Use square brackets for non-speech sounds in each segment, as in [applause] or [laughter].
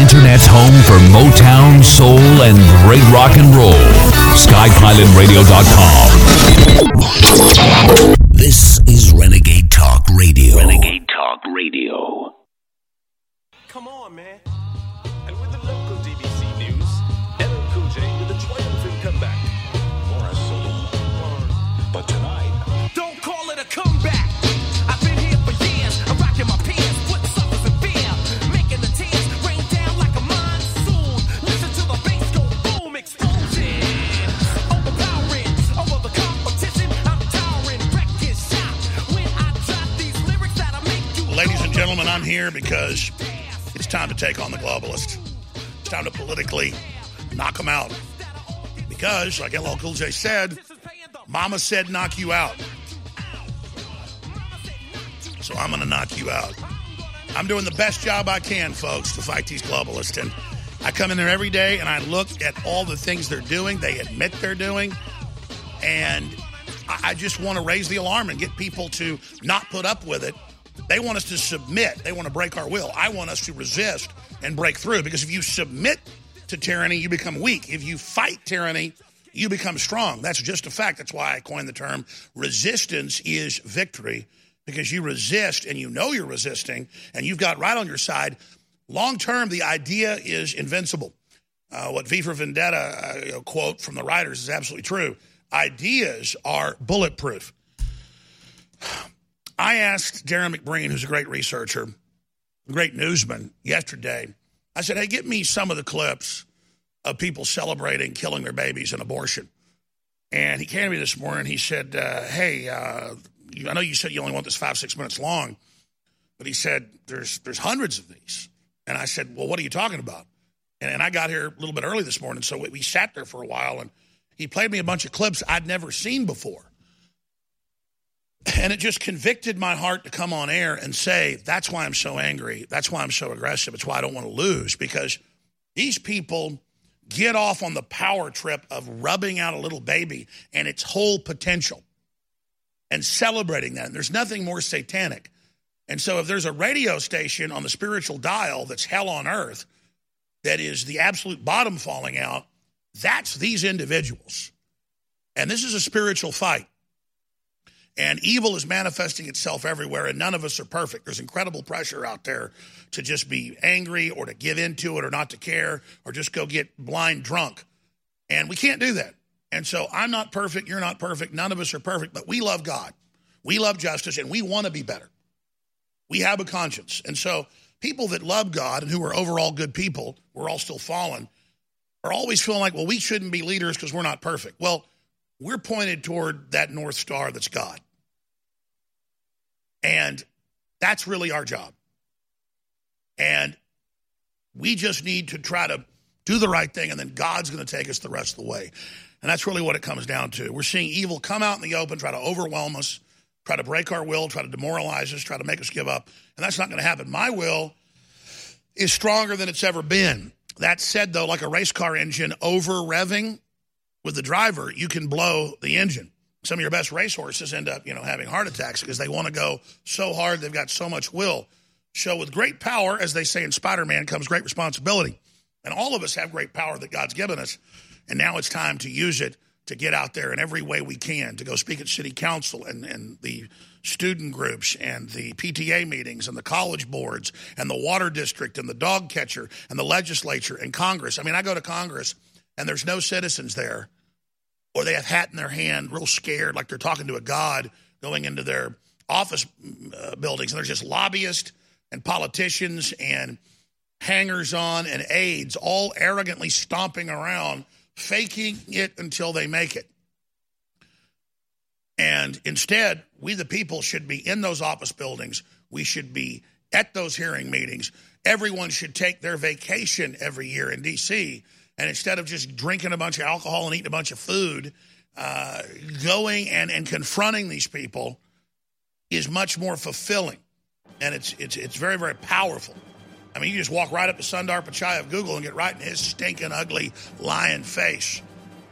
internet's home for Motown, soul, and great rock and roll. SkyPilotRadio.com. This is Renegade Talk Radio. Renegade Talk Radio. Come on, man. Gentlemen, I'm here because it's time to take on the globalists. It's time to politically knock them out. Because, like LL Cool J said, Mama said knock you out. So I'm going to knock you out. I'm doing the best job I can, folks, to fight these globalists. And I come in there every day and I look at all the things they're doing, they admit they're doing. And I I just want to raise the alarm and get people to not put up with it. They want us to submit. They want to break our will. I want us to resist and break through because if you submit to tyranny, you become weak. If you fight tyranny, you become strong. That's just a fact. That's why I coined the term resistance is victory because you resist and you know you're resisting and you've got right on your side. Long term, the idea is invincible. Uh, what V for Vendetta uh, quote from the writers is absolutely true. Ideas are bulletproof. I asked Darrin McBreen, who's a great researcher, a great newsman, yesterday. I said, "Hey, get me some of the clips of people celebrating killing their babies and abortion." And he came to me this morning. He said, uh, "Hey, uh, I know you said you only want this five six minutes long, but he said there's there's hundreds of these." And I said, "Well, what are you talking about?" And, and I got here a little bit early this morning, so we, we sat there for a while, and he played me a bunch of clips I'd never seen before. And it just convicted my heart to come on air and say, that's why I'm so angry. That's why I'm so aggressive. It's why I don't want to lose because these people get off on the power trip of rubbing out a little baby and its whole potential and celebrating that. And there's nothing more satanic. And so if there's a radio station on the spiritual dial that's hell on earth, that is the absolute bottom falling out, that's these individuals. And this is a spiritual fight. And evil is manifesting itself everywhere, and none of us are perfect. There's incredible pressure out there to just be angry or to give into it or not to care or just go get blind drunk. And we can't do that. And so I'm not perfect. You're not perfect. None of us are perfect, but we love God. We love justice, and we want to be better. We have a conscience. And so people that love God and who are overall good people, we're all still fallen, are always feeling like, well, we shouldn't be leaders because we're not perfect. Well, we're pointed toward that North Star that's God. And that's really our job. And we just need to try to do the right thing, and then God's going to take us the rest of the way. And that's really what it comes down to. We're seeing evil come out in the open, try to overwhelm us, try to break our will, try to demoralize us, try to make us give up. And that's not going to happen. My will is stronger than it's ever been. That said, though, like a race car engine over revving with the driver, you can blow the engine. Some of your best racehorses end up, you know, having heart attacks because they want to go so hard. They've got so much will. So, with great power, as they say in Spider Man, comes great responsibility. And all of us have great power that God's given us. And now it's time to use it to get out there in every way we can, to go speak at city council and, and the student groups and the PTA meetings and the college boards and the water district and the dog catcher and the legislature and Congress. I mean, I go to Congress and there's no citizens there, or they have hat in their hand, real scared, like they're talking to a god going into their office uh, buildings, and there's just lobbyists and politicians and hangers on and aides all arrogantly stomping around, faking it until they make it. And instead, we the people should be in those office buildings. We should be at those hearing meetings. Everyone should take their vacation every year in D.C. And instead of just drinking a bunch of alcohol and eating a bunch of food, uh, going and, and confronting these people is much more fulfilling. And it's, it's, it's very, very powerful. I mean, you just walk right up to Sundar Pichai of Google and get right in his stinking, ugly, lying face.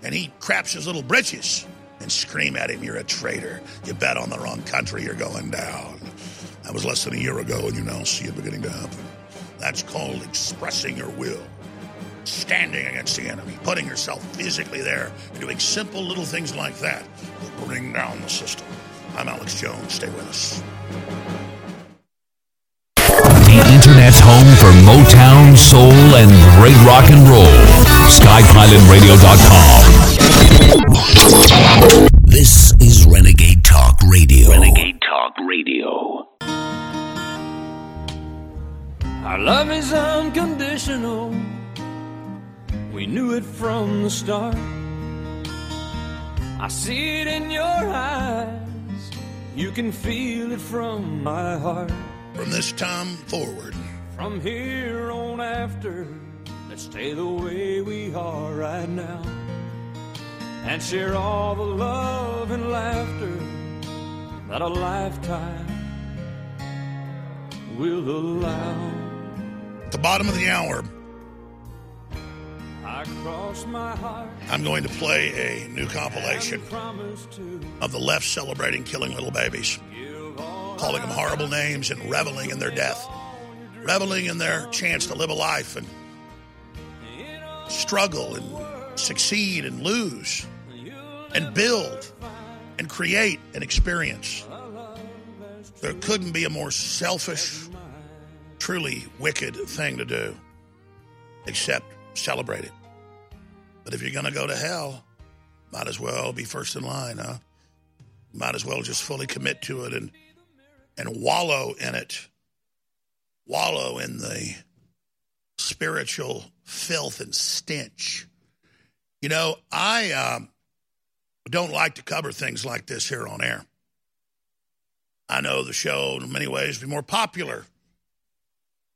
And he craps his little britches and scream at him, You're a traitor. You bet on the wrong country, you're going down. That was less than a year ago, and you now see it beginning to happen. That's called expressing your will. Standing against the enemy, putting yourself physically there, and doing simple little things like that will bring down the system. I'm Alex Jones. Stay with us. The Internet's home for Motown, soul, and great rock and roll. SkyPilotRadio.com. This is Renegade Talk Radio. Renegade Talk Radio. Our love is unconditional. We knew it from the start. I see it in your eyes. You can feel it from my heart. From this time forward, From here on after, let's stay the way we are right now. And share all the love and laughter that a lifetime will allow. at the bottom of the hour, I'm going to play a new compilation and promise to of the left celebrating killing little babies, calling them horrible names and reveling in their death, reveling in their chance to live a life and struggle and succeed and lose and build and create and experience. There couldn't be a more selfish, truly wicked thing to do except celebrate it. But if you're going to go to hell, might as well be first in line, huh? Might as well just fully commit to it and and wallow in it. Wallow in the spiritual filth and stench. You know, I um, don't like to cover things like this here on air. I know the show in many ways would be more popular.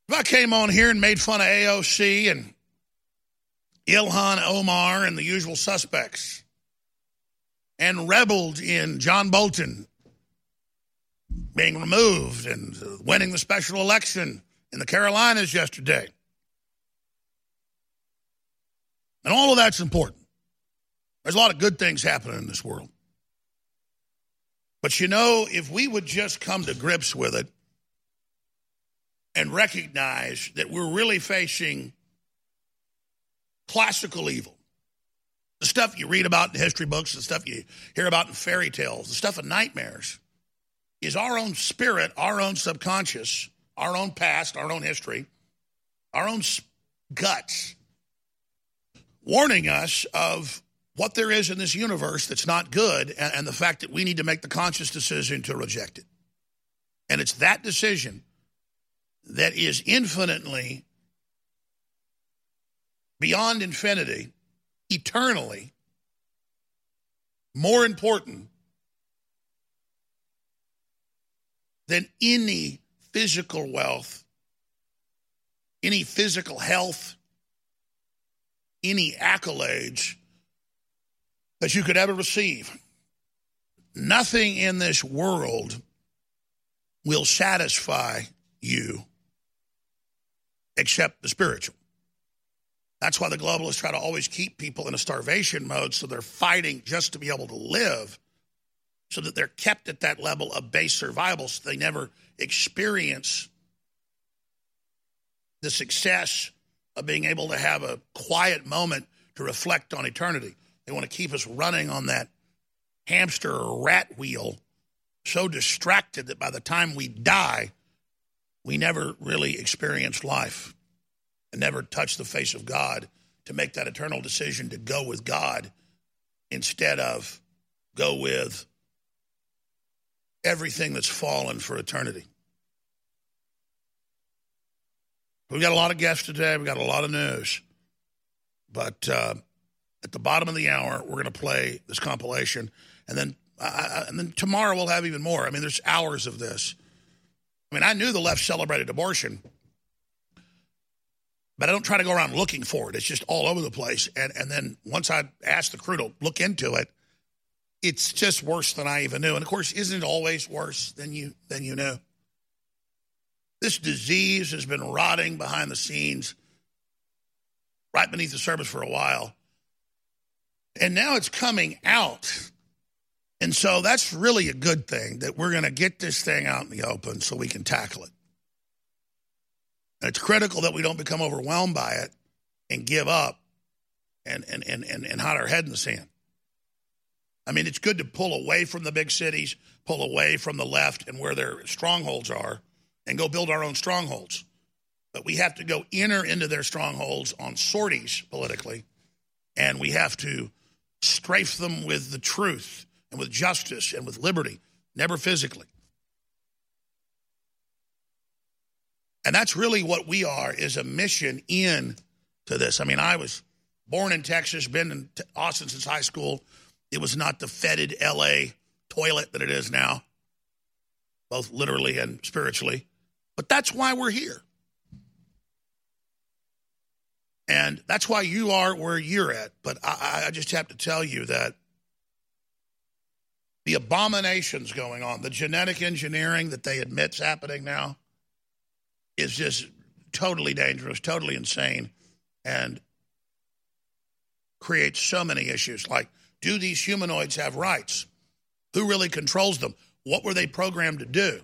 If I came on here and made fun of AOC and Ilhan Omar and the usual suspects and rebelled in John Bolton being removed and uh, winning the special election in the Carolinas yesterday. And all of that's important. There's a lot of good things happening in this world. But you know, if we would just come to grips with it and recognize that we're really facing classical evil, the stuff you read about in history books, the stuff you hear about in fairy tales, the stuff of nightmares, is our own spirit, our own subconscious, our own past, our own history, our own guts, warning us of what there is in this universe that's not good and, and the fact that we need to make the conscious decision to reject it. And it's that decision that is infinitely beyond infinity, eternally more important than any physical wealth, any physical health, any accolades that you could ever receive. Nothing in this world will satisfy you except the spiritual. That's why the globalists try to always keep people in a starvation mode so they're fighting just to be able to live so that they're kept at that level of base survival so they never experience the success of being able to have a quiet moment to reflect on eternity. They want to keep us running on that hamster or rat wheel, so distracted that by the time we die, we never really experience life and never touch the face of God to make that eternal decision to go with God instead of go with everything that's fallen for eternity. We've got a lot of guests today. We've got a lot of news. But uh, at the bottom of the hour, we're going to play this compilation. And then, uh, and then tomorrow we'll have even more. I mean, there's hours of this. I mean, I knew the left celebrated abortion, but I don't try to go around looking for it. It's just all over the place. And, and then once I asked the crew to look into it, it's just worse than I even knew. And of course, isn't it always worse than you than you knew? This disease has been rotting behind the scenes, right beneath the surface for a while. And now it's coming out. And so that's really a good thing that we're going to get this thing out in the open so we can tackle it. It's critical that we don't become overwhelmed by it and give up and, and, and, and, and hide our head in the sand. I mean, it's good to pull away from the big cities, pull away from the left and where their strongholds are, and go build our own strongholds. But we have to go inner into their strongholds on sorties politically, and we have to strafe them with the truth and with justice and with liberty, never physically. And that's really what we are is a mission in to this. I mean, I was born in Texas, been in Austin since high school. It was not the fetid LA toilet that it is now, both literally and spiritually. But that's why we're here. And that's why you are where you're at. But I, I just have to tell you that the abominations going on, the genetic engineering that they admit's happening now, is just totally dangerous, totally insane, and creates so many issues. Like, do these humanoids have rights? Who really controls them? What were they programmed to do?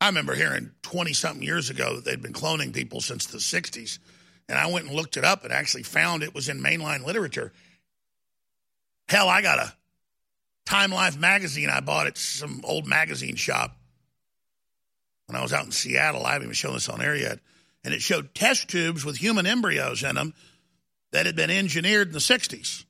I remember hearing 20 something years ago that they'd been cloning people since the 60s. And I went and looked it up and actually found it was in mainline literature. Hell, I got a Time Life magazine I bought at some old magazine shop when I was out in Seattle. I haven't even shown this on air yet. And it showed test tubes with human embryos in them that had been engineered in the 60s.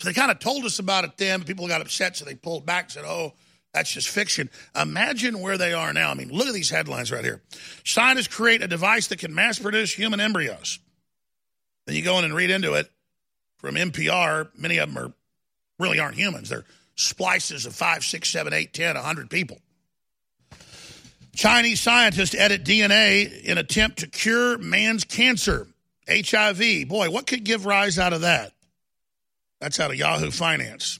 So they kind of told us about it then. People got upset, so they pulled back and said, oh, that's just fiction. Imagine where they are now. I mean, look at these headlines right here. Scientists create a device that can mass produce human embryos. Then you go in and read into it from NPR. Many of them are really aren't humans. They're splices of five, six, seven, eight, ten, a hundred people. Chinese scientists edit DNA in attempt to cure man's cancer, HIV. Boy, what could give rise out of that? That's out of Yahoo Finance.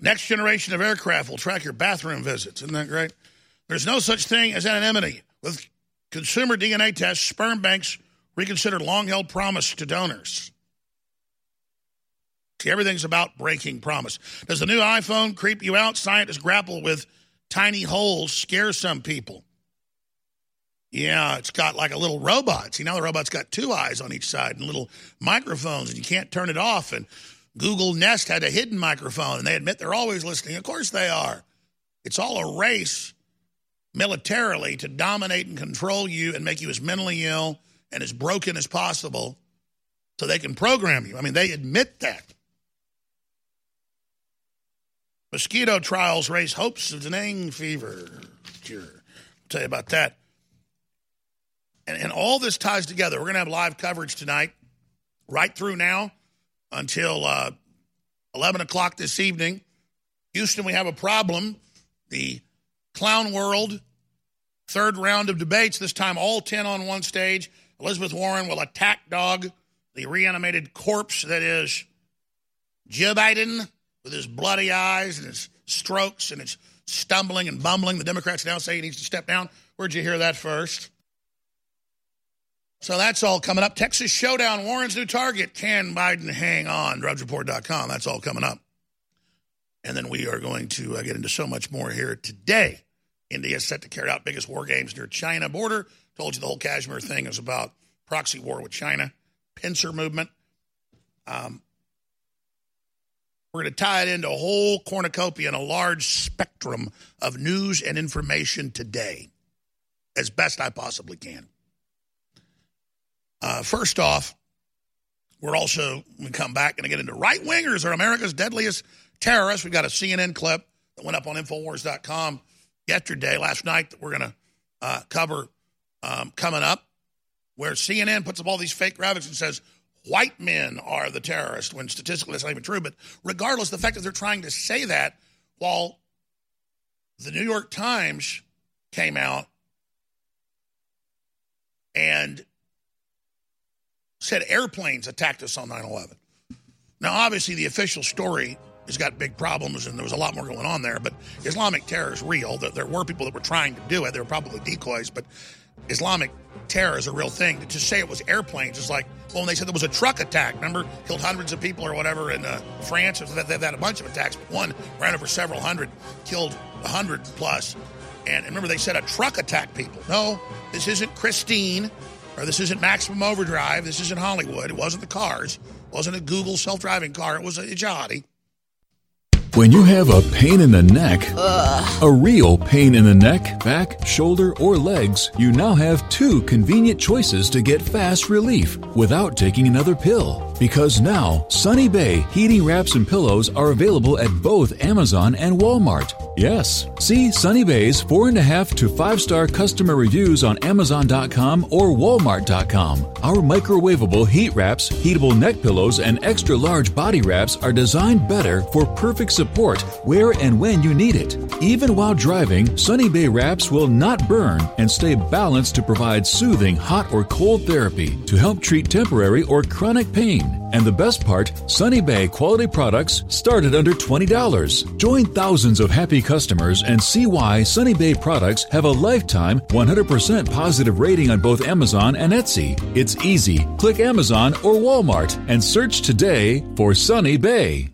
Next generation of aircraft will track your bathroom visits. Isn't that great? There's no such thing as anonymity. With consumer DNA tests, sperm banks reconsider long held promise to donors. Everything's about breaking promise. Does the new iPhone creep you out? Scientists grapple with tiny holes, scare some people. Yeah, it's got like a little robot. See, now the robot's got two eyes on each side and little microphones, and you can't turn it off. And Google Nest had a hidden microphone, and they admit they're always listening. Of course they are. It's all a race militarily to dominate and control you and make you as mentally ill and as broken as possible so they can program you. I mean, they admit that. Mosquito trials raise hopes of dengue fever cure. I'll tell you about that. And, and all this ties together. We're going to have live coverage tonight, right through now until uh, 11 o'clock this evening. Houston, we have a problem. The clown world, third round of debates, this time all 10 on one stage. Elizabeth Warren will attack dog, the reanimated corpse that is Joe Biden with his bloody eyes and his strokes and his stumbling and bumbling. The Democrats now say he needs to step down. Where'd you hear that first? So that's all coming up. Texas Showdown, Warren's new target. Can Biden hang on? DrudgeReport.com. That's all coming up. And then we are going to uh, get into so much more here today. India is set to carry out biggest war games near China border. Told you the whole Kashmir thing is about proxy war with China, pincer movement. Um, we're going to tie it into a whole cornucopia and a large spectrum of news and information today, as best I possibly can. Uh, first off, we're also we come back and get into right wingers are America's deadliest terrorists. We've got a CNN clip that went up on Infowars.com yesterday, last night that we're going to uh, cover um, coming up, where CNN puts up all these fake graphics and says white men are the terrorists when statistically that's not even true. But regardless, the fact that they're trying to say that while the New York Times came out and said airplanes attacked us on 9 11. Now, obviously, the official story has got big problems, and there was a lot more going on there. But Islamic terror is real. There, were people that were trying to do it. They were probably decoys, but Islamic terror is a real thing. To just say it was airplanes is like, well, when they said there was a truck attack, remember, killed hundreds of people or whatever in uh, France. They've had a bunch of attacks, but one ran over several hundred, killed a hundred plus. And remember, they said a truck attacked people. No, this isn't Christine, or this isn't Maximum Overdrive. This isn't Hollywood. It wasn't the cars. It wasn't a Google self-driving car. It was a jihadi. When you have a pain in the neck, a real pain in the neck, back, shoulder, or legs, you now have two convenient choices to get fast relief without taking another pill. Because now, Sunny Bay heating wraps and pillows are available at both Amazon and Walmart. Yes, see Sunny Bay's four and a half to five star customer reviews on Amazon.com or Walmart.com. Our microwavable heat wraps, heatable neck pillows, and extra large body wraps are designed better for perfect support where and when you need it. Even while driving, Sunny Bay wraps will not burn and stay balanced to provide soothing hot or cold therapy to help treat temporary or chronic pain. And the best part, Sunny Bay quality products started under $20. Join thousands of happy customers and see why Sunny Bay products have a lifetime 100% positive rating on both Amazon and Etsy. It's easy. Click Amazon or Walmart and search today for Sunny Bay.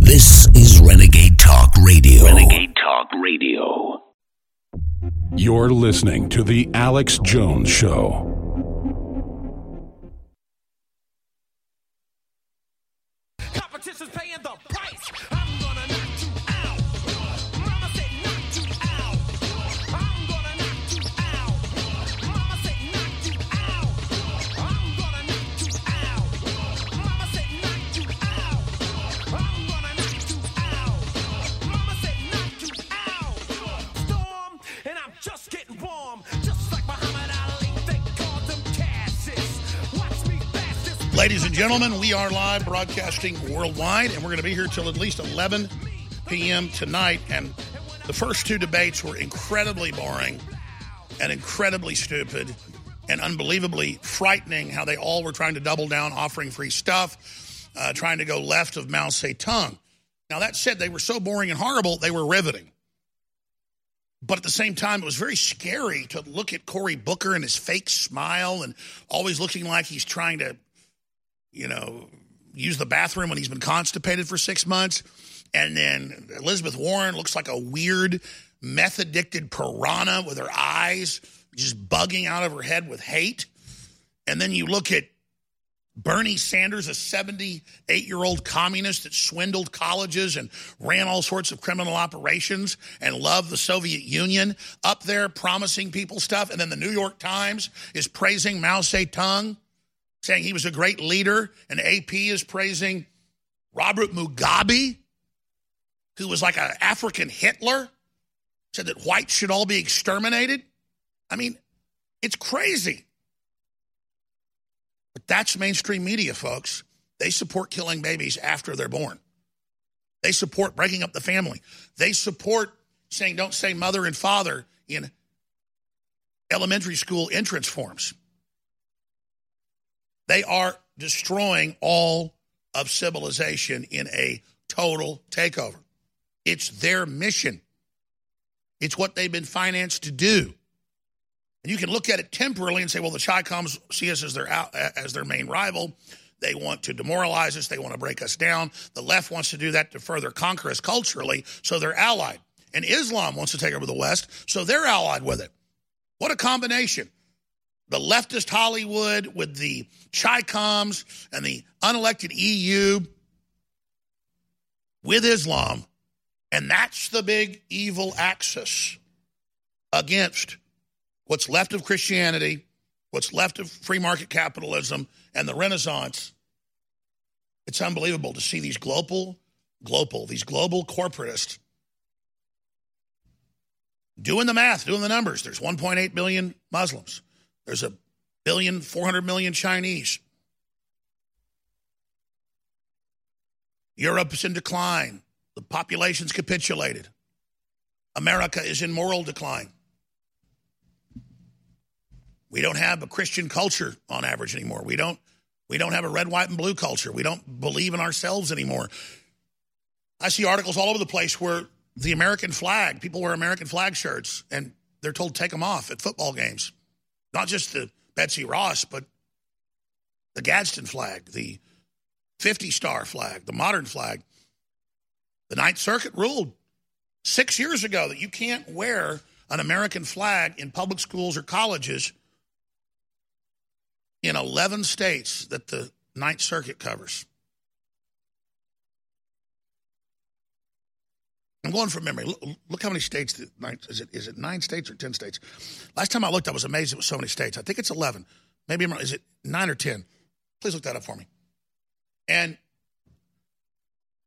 This is Renegade Talk Radio. Renegade Talk Radio. You're listening to The Alex Jones Show. Competition's paying Ladies and gentlemen, we are live broadcasting worldwide, and we're going to be here till at least 11 p.m. tonight. And the first two debates were incredibly boring and incredibly stupid and unbelievably frightening how they all were trying to double down, offering free stuff, uh, trying to go left of Mao Zedong. Now, that said, they were so boring and horrible, they were riveting. But at the same time, it was very scary to look at Cory Booker and his fake smile and always looking like he's trying to you know, use the bathroom when he's been constipated for six months. And then Elizabeth Warren looks like a weird, meth addicted piranha with her eyes just bugging out of her head with hate. And then you look at Bernie Sanders, a 78 year old communist that swindled colleges and ran all sorts of criminal operations and loved the Soviet Union, up there promising people stuff. And then the New York Times is praising Mao Zedong saying he was a great leader, and AP is praising Robert Mugabe, who was like an African Hitler, said that whites should all be exterminated. I mean, it's crazy. But that's mainstream media, folks. They support killing babies after they're born. They support breaking up the family. They support saying don't say mother and father in elementary school entrance forms. They are destroying all of civilization in a total takeover. It's their mission. It's what they've been financed to do. And you can look at it temporarily and say, well, the Chi Coms see us as their, as their main rival. They want to demoralize us. They want to break us down. The left wants to do that to further conquer us culturally, so they're allied. And Islam wants to take over the West, so they're allied with it. What a combination. The leftist Hollywood with the Chi-Coms and the unelected EU with Islam. And that's the big evil axis against what's left of Christianity, what's left of free market capitalism, and the Renaissance. It's unbelievable to see these global, global, these global corporatists doing the math, doing the numbers. There's 1.8 billion Muslims. There's a billion, 400 million Chinese. Europe is in decline. The population's capitulated. America is in moral decline. We don't have a Christian culture on average anymore. We don't we don't have a red, white, and blue culture. We don't believe in ourselves anymore. I see articles all over the place where the American flag, people wear American flag shirts and they're told to take them off at football games. Not just the Betsy Ross, but the Gadsden flag, the 50 star flag, the modern flag. The Ninth Circuit ruled six years ago that you can't wear an American flag in public schools or colleges in 11 states that the Ninth Circuit covers. I'm going from memory. Look, look how many states. The nine, is it is it nine states or ten states? Last time I looked, I was amazed it was so many states. I think it's eleven. Maybe. Is it nine or ten? Please look that up for me. And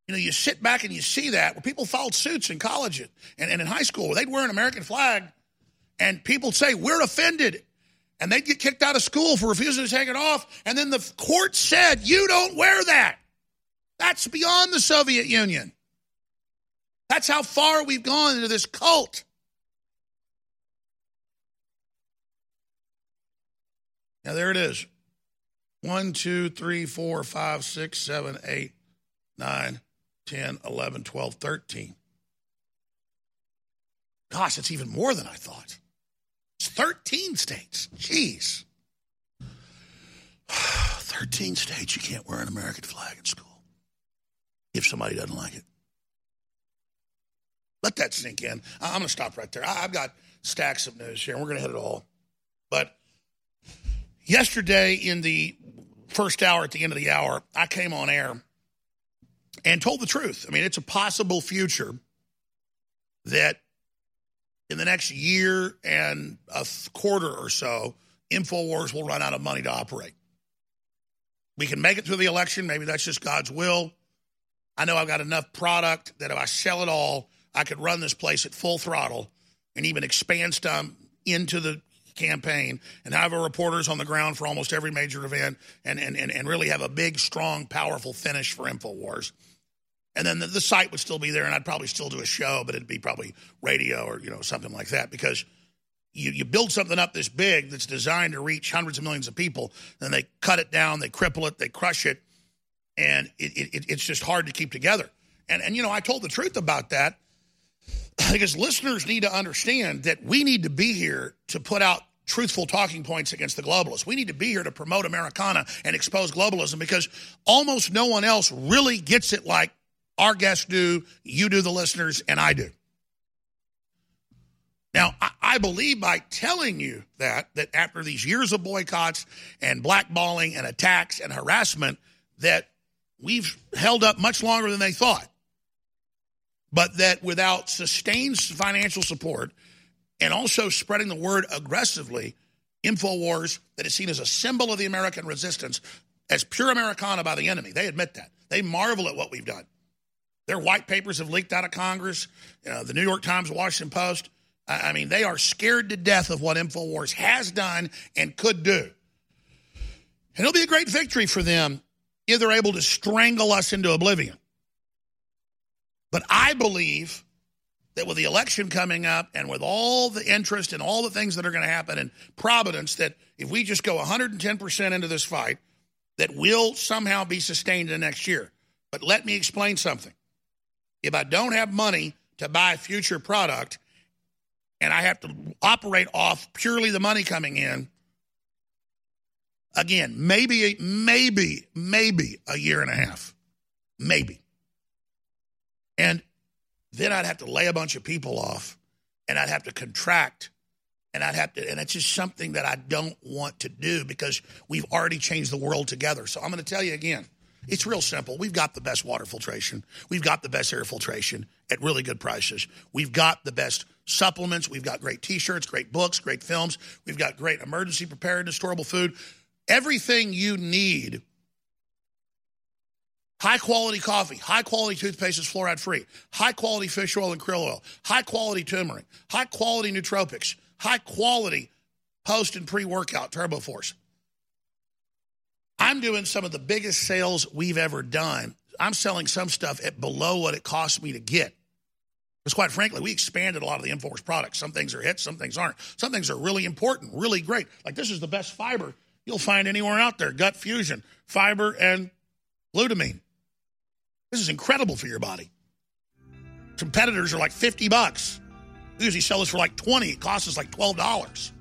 you know, you sit back and you see that where people followed suits in college and, and in high school they'd wear an American flag, and people say we're offended, and they'd get kicked out of school for refusing to take it off, and then the court said you don't wear that. That's beyond the Soviet Union. That's how far we've gone into this cult. Now, there it is 1, 2, 3, 4, 5, 6, 7, 8, 9, 10, 11, 12, 13. Gosh, it's even more than I thought. It's 13 states. Jeez. [sighs] 13 states you can't wear an American flag in school if somebody doesn't like it. Let that sink in. I'm going to stop right there. I- I've got stacks of news here, and we're going to hit it all. But yesterday, in the first hour, at the end of the hour, I came on air and told the truth. I mean, it's a possible future that in the next year and a quarter or so, InfoWars will run out of money to operate. We can make it through the election. Maybe that's just God's will. I know I've got enough product that if I sell it all, I could run this place at full throttle and even expand some into the campaign and have our reporters on the ground for almost every major event and, and, and, and really have a big, strong, powerful finish for InfoWars. And then the, the site would still be there, and I'd probably still do a show, but it'd be probably radio or you know something like that because you, you build something up this big that's designed to reach hundreds of millions of people, then they cut it down, they cripple it, they crush it, and it, it, it's just hard to keep together. And and you know I told the truth about that [clears throat] because listeners need to understand that we need to be here to put out truthful talking points against the globalists. We need to be here to promote Americana and expose globalism because almost no one else really gets it like our guests do, you do, the listeners, and I do. Now, I, believe by telling you that, that after these years of boycotts and blackballing and attacks and harassment, that we've held up much longer than they thought. But that without sustained financial support and also spreading the word aggressively, InfoWars, that is seen as a symbol of the American resistance, as pure Americana by the enemy. They admit that. They marvel at what we've done. Their white papers have leaked out of Congress. You know, the New York Times, Washington Post. I mean, they are scared to death of what InfoWars has done and could do. And it'll be a great victory for them if they're able to strangle us into oblivion. But I believe that with the election coming up and with all the interest and all the things that are going to happen in Providence, that if we just go 110% into this fight, that will somehow be sustained in the next year. But let me explain something. If I don't have money to buy future product and I have to operate off purely the money coming in, Again, maybe, maybe, maybe a year and a half. Maybe. And then I'd have to lay a bunch of people off and I'd have to contract and I'd have to, and it's just something that I don't want to do because we've already changed the world together. So I'm going to tell you again, it's real simple. We've got the best water filtration. We've got the best air filtration at really good prices. We've got the best supplements. We've got great t-shirts, great books, great films. We've got great emergency preparedness, storable food. Everything you need High quality coffee, high quality toothpaste is fluoride free, high quality fish oil and krill oil, high quality turmeric, high quality nootropics, high quality post and pre workout Turbo Force. I'm doing some of the biggest sales we've ever done. I'm selling some stuff at below what it costs me to get. Because quite frankly, we expanded a lot of the Inforce products. Some things are hits, some things aren't. Some things are really important, really great. Like this is the best fiber you'll find anywhere out there. Gut fusion, fiber and glutamine. This is incredible for your body. Competitors are like 50 bucks. We usually sell this for like 20. It costs us like $12.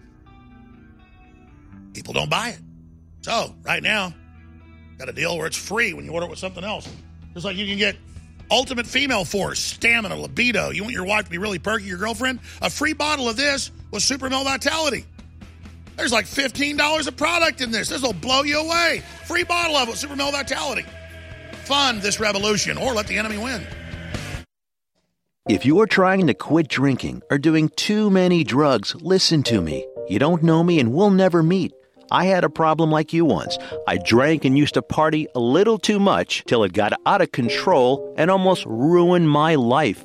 People don't buy it. So, right now, got a deal where it's free when you order it with something else. Just like you can get Ultimate Female Force, Stamina, Libido. You want your wife to be really perky, your girlfriend? A free bottle of this with Super Male Vitality. There's like $15 of product in this. This will blow you away. Free bottle of it, Super Male Vitality fund this revolution or let the enemy win. If you're trying to quit drinking or doing too many drugs, listen to me. You don't know me and we'll never meet. I had a problem like you once. I drank and used to party a little too much till it got out of control and almost ruined my life.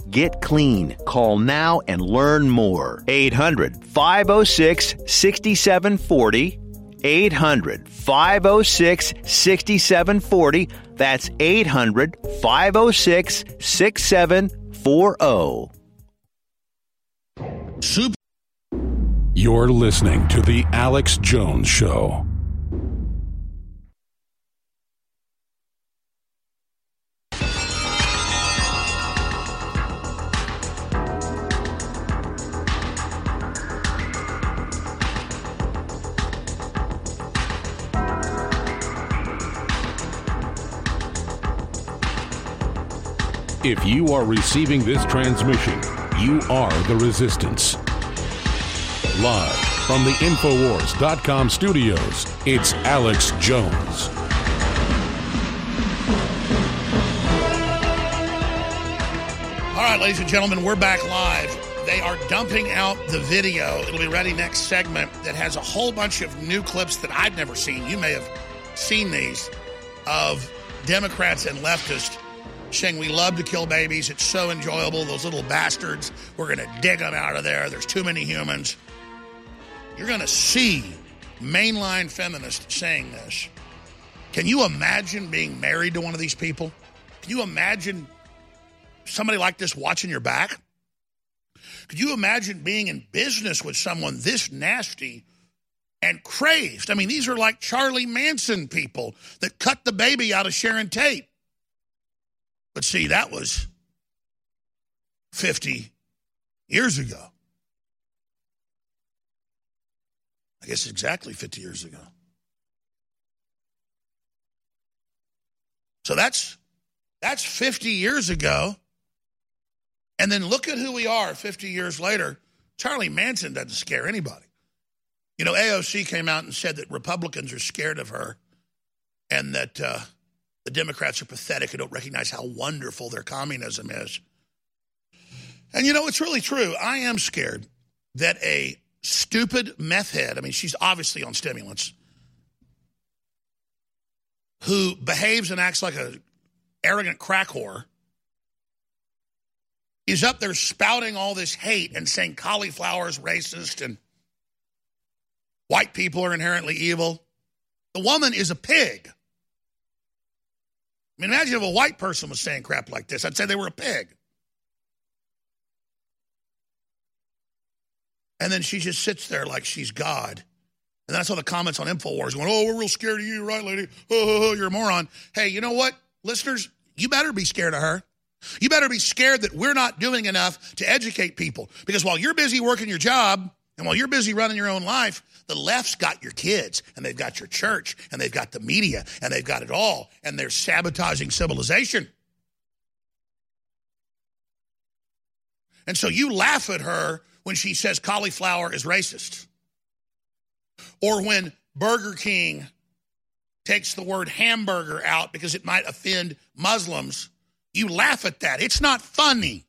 Get clean. Call now and learn more. 800 506 6740. 800 506 6740. That's 800 506 6740. You're listening to The Alex Jones Show. If you are receiving this transmission, you are the resistance. Live from the Infowars.com studios, it's Alex Jones. All right, ladies and gentlemen, we're back live. They are dumping out the video. It'll be ready next segment that has a whole bunch of new clips that I've never seen. You may have seen these of Democrats and leftists saying we love to kill babies. It's so enjoyable. Those little bastards. We're going to dig them out of there. There's too many humans. You're going to see mainline feminists saying this. Can you imagine being married to one of these people? Can you imagine somebody like this watching your back? Could you imagine being in business with someone this nasty and crazed? I mean, these are like Charlie Manson people that cut the baby out of Sharon Tate. But see, that was 50 years ago. I guess exactly 50 years ago. So that's that's 50 years ago. And then look at who we are 50 years later. Charlie Manson doesn't scare anybody. You know, AOC came out and said that Republicans are scared of her and that uh, the Democrats are pathetic and don't recognize how wonderful their communism is. And you know, it's really true. I am scared that a stupid meth head, I mean, she's obviously on stimulants, who behaves and acts like a arrogant crack whore, is up there spouting all this hate and saying cauliflower is racist and white people are inherently evil. The woman is a pig. I mean, imagine if a white person was saying crap like this. I'd say they were a pig. And then she just sits there like she's God. And that's all the comments on InfoWars going, oh, we're real scared of you, right, lady? Oh, you're a moron. Hey, you know what, listeners? You better be scared of her. You better be scared that we're not doing enough to educate people. Because while you're busy working your job and while you're busy running your own life, the left's got your kids and they've got your church and they've got the media and they've got it all and they're sabotaging civilization. And so you laugh at her when she says cauliflower is racist. Or when Burger King takes the word hamburger out because it might offend Muslims, you laugh at that. It's not funny.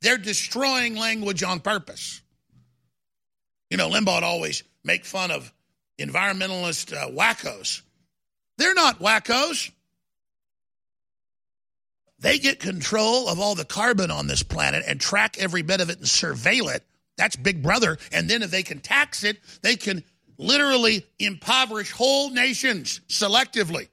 They're destroying language on purpose. You know, Limbaugh would always make fun of environmentalist uh, wackos. They're not wackos. They get control of all the carbon on this planet and track every bit of it and surveil it. That's Big Brother. And then if they can tax it, they can literally impoverish whole nations selectively.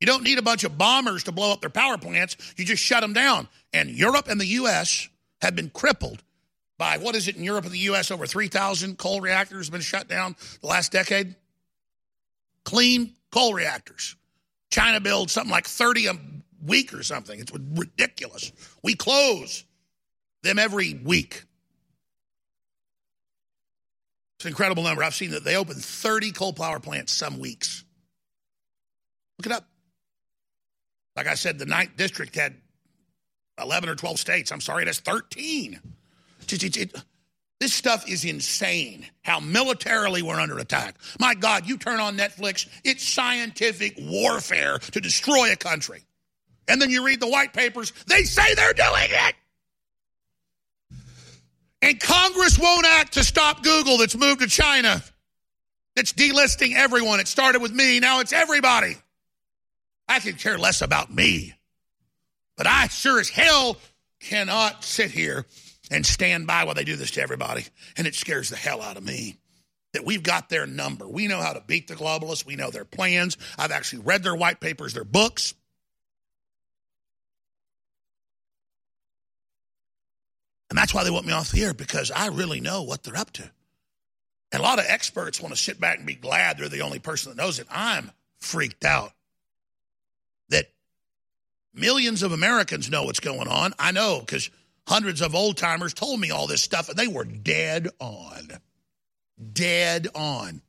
You don't need a bunch of bombers to blow up their power plants. You just shut them down. And Europe and the U.S. have been crippled by what is it in Europe and the U.S. Over 3,000 coal reactors have been shut down the last decade. Clean coal reactors. China builds something like 30 a week or something. It's ridiculous. We close them every week. It's an incredible number. I've seen that they open 30 coal power plants some weeks. Look it up. Like I said, the ninth district had 11 or 12 states. I'm sorry, 13. It, it, it, this stuff is insane how militarily we're under attack. My God, you turn on Netflix, it's scientific warfare to destroy a country. And then you read the white papers, they say they're doing it. And Congress won't act to stop Google that's moved to China, that's delisting everyone. It started with me, now it's everybody. I could care less about me. But I sure as hell cannot sit here and stand by while they do this to everybody. And it scares the hell out of me that we've got their number. We know how to beat the globalists, we know their plans. I've actually read their white papers, their books. And that's why they want me off the air because I really know what they're up to. And a lot of experts want to sit back and be glad they're the only person that knows it. I'm freaked out that millions of Americans know what's going on. I know because hundreds of old timers told me all this stuff and they were dead on. Dead on.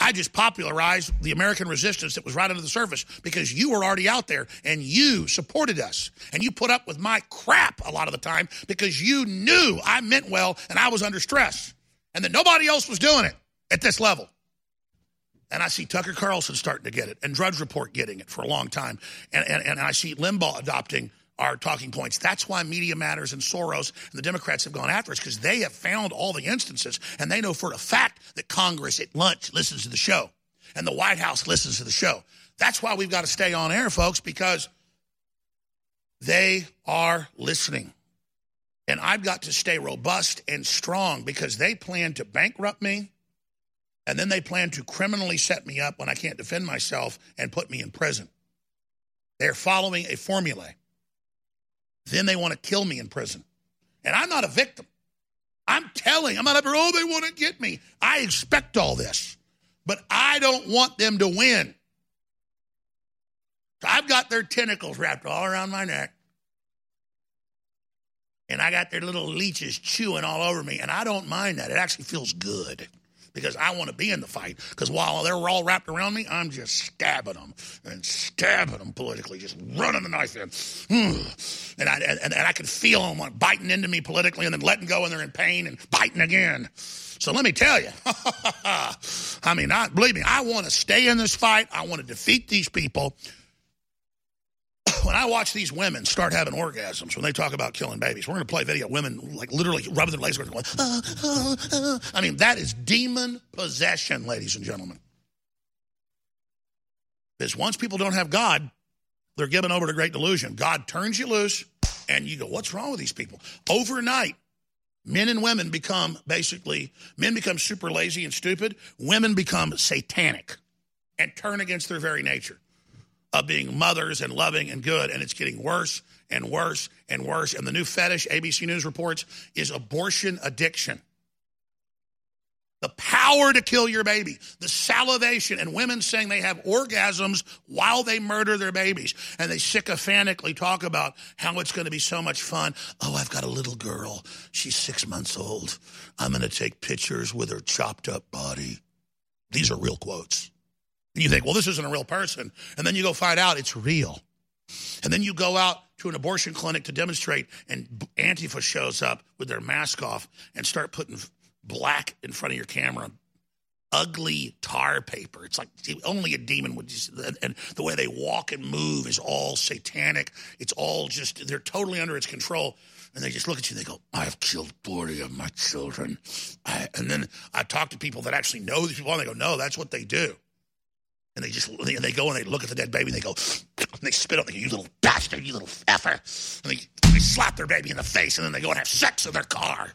I just popularized the American resistance that was right under the surface because you were already out there and you supported us and you put up with my crap a lot of the time because you knew I meant well and I was under stress and that nobody else was doing it at this level. And I see Tucker Carlson starting to get it and Drudge Report getting it for a long time. And, and, and I see Limbaugh adopting our talking points. That's why Media Matters and Soros and the Democrats have gone after us because they have found all the instances and they know for a fact that Congress at lunch listens to the show and the White House listens to the show. That's why we've got to stay on air, folks, because they are listening. And I've got to stay robust and strong because they plan to bankrupt me and then they plan to criminally set me up when I can't defend myself and put me in prison. They're following a formula. Then they want to kill me in prison. And I'm not a victim. I'm telling, I'm not here, oh, they want to get me. I expect all this, but I don't want them to win. So I've got their tentacles wrapped all around my neck. And I got their little leeches chewing all over me. And I don't mind that. It actually feels good because I want to be in the fight. Because while they're all wrapped around me, I'm just stabbing them and stabbing them politically, just running the knife in. [sighs] And I, and, and I can feel them biting into me politically and then letting go and they're in pain and biting again. So let me tell you, [laughs] I mean, I, believe me, I want to stay in this fight. I want to defeat these people when I watch these women start having orgasms when they talk about killing babies, we're going to play video. Women like literally rubbing their legs, going, uh, uh, uh. I mean, that is demon possession, ladies and gentlemen. Because once people don't have God, they're given over to great delusion. God turns you loose, and you go, "What's wrong with these people?" Overnight, Men and women become basically, men become super lazy and stupid. Women become satanic and turn against their very nature of being mothers and loving and good. And it's getting worse and worse and worse. And the new fetish, ABC News reports, is abortion addiction. The power to kill your baby, the salivation, and women saying they have orgasms while they murder their babies. And they sycophantically talk about how it's going to be so much fun. Oh, I've got a little girl. She's six months old. I'm going to take pictures with her chopped up body. These are real quotes. And you think, well, this isn't a real person. And then you go find out it's real. And then you go out to an abortion clinic to demonstrate, and Antifa shows up with their mask off and start putting black in front of your camera. Ugly tar paper. It's like only a demon would just, and the way they walk and move is all satanic. It's all just, they're totally under its control. And they just look at you and they go, I've killed 40 of my children. I, and then I talk to people that actually know these people and they go, no, that's what they do. And they just, they, they go and they look at the dead baby and they go, [sniffs] and they spit on, you little bastard, you little effer. And they, they slap their baby in the face and then they go and have sex in their car.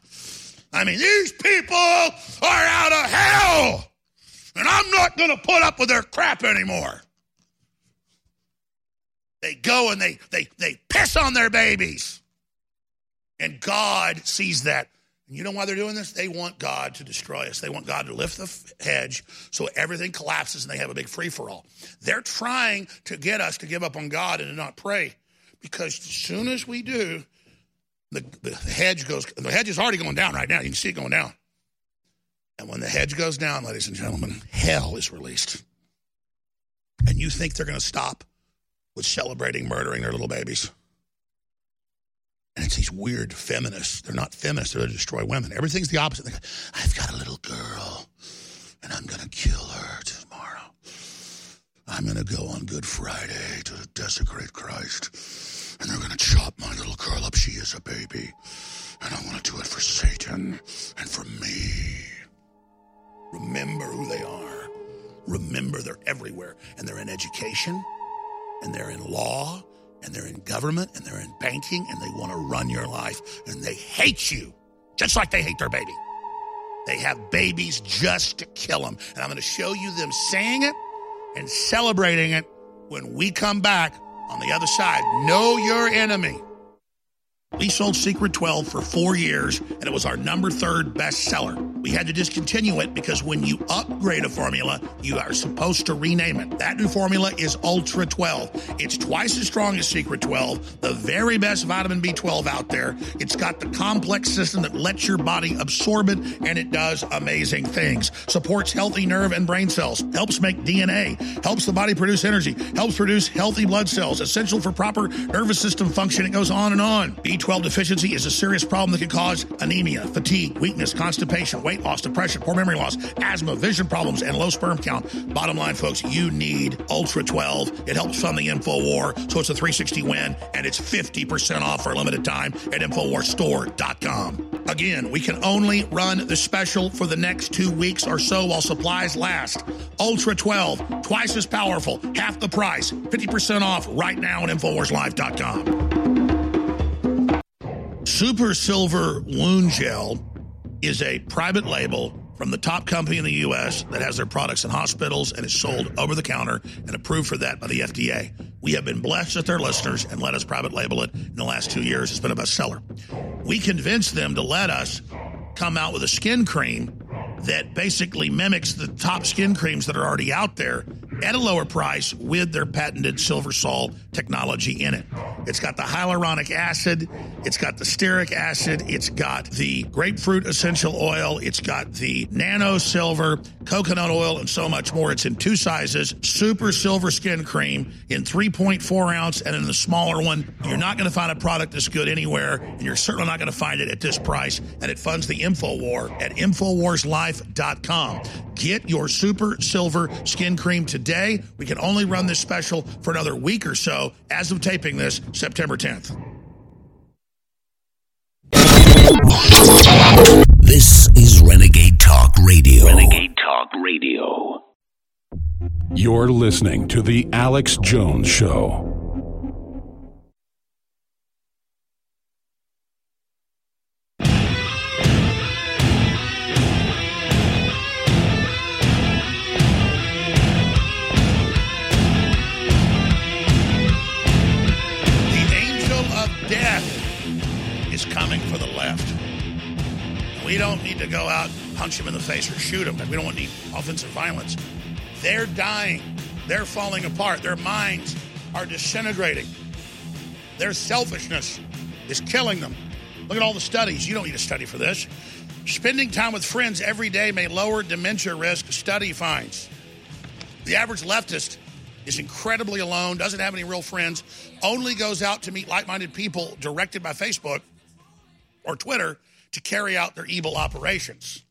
I mean, these people are out of hell. And I'm not going to put up with their crap anymore. They go and they, they, they piss on their babies. And God sees that. And you know why they're doing this? They want God to destroy us. They want God to lift the hedge so everything collapses and they have a big free for all. They're trying to get us to give up on God and to not pray. Because as soon as we do, the, the hedge goes, the hedge is already going down right now. You can see it going down. And when the hedge goes down, ladies and gentlemen, hell is released. And you think they're going to stop with celebrating murdering their little babies? And it's these weird feminists. They're not feminists, they're to destroy women. Everything's the opposite. Go, I've got a little girl, and I'm going to kill her tomorrow. I'm going to go on Good Friday to desecrate Christ, and they're going to chop my little girl up. She is a baby, and I want to do it for Satan and for me. Remember who they are. Remember they're everywhere, and they're in education, and they're in law, and they're in government, and they're in banking, and they want to run your life, and they hate you, just like they hate their baby. They have babies just to kill them. And I'm going to show you them saying it and celebrating it when we come back on the other side. Know your enemy. We sold Secret 12 for four years, and it was our number third bestseller. We had to discontinue it because when you upgrade a formula, you are supposed to rename it. That new formula is Ultra 12. It's twice as strong as Secret 12, the very best vitamin B12 out there. It's got the complex system that lets your body absorb it, and it does amazing things. Supports healthy nerve and brain cells, helps make DNA, helps the body produce energy, helps produce healthy blood cells, essential for proper nervous system function. It goes on and on. B12 deficiency is a serious problem that can cause anemia, fatigue, weakness, constipation, weight loss, depression, poor memory loss, asthma, vision problems, and low sperm count. Bottom line, folks, you need Ultra 12. It helps fund the Info War, so it's a 360 win, and it's 50% off for a limited time at InfoWarsStore.com. Again, we can only run the special for the next two weeks or so while supplies last. Ultra 12, twice as powerful, half the price, 50% off right now at InfoWarsLife.com. Super Silver Wound Gel is a private label from the top company in the U.S. that has their products in hospitals and is sold over the counter and approved for that by the FDA. We have been blessed with their listeners and let us private label it in the last two years. It's been a bestseller. We convinced them to let us come out with a skin cream that basically mimics the top skin creams that are already out there at a lower price with their patented SilverSol technology in it. It's got the hyaluronic acid, it's got the stearic acid, it's got the grapefruit essential oil, it's got the nano silver, coconut oil, and so much more. It's in two sizes super silver skin cream in 3.4 ounce and in the smaller one. You're not going to find a product this good anywhere, and you're certainly not going to find it at this price. And it funds the InfoWar at InfoWarsLife.com. Get your super silver skin cream today. We can only run this special for another week or so as of taping this, September 10th. This is Renegade Talk Radio. Renegade Talk Radio. You're listening to The Alex Jones Show. Go out, punch them in the face, or shoot them. We don't want any offensive violence. They're dying. They're falling apart. Their minds are disintegrating. Their selfishness is killing them. Look at all the studies. You don't need a study for this. Spending time with friends every day may lower dementia risk, study finds. The average leftist is incredibly alone, doesn't have any real friends, only goes out to meet like minded people directed by Facebook or Twitter to carry out their evil operations.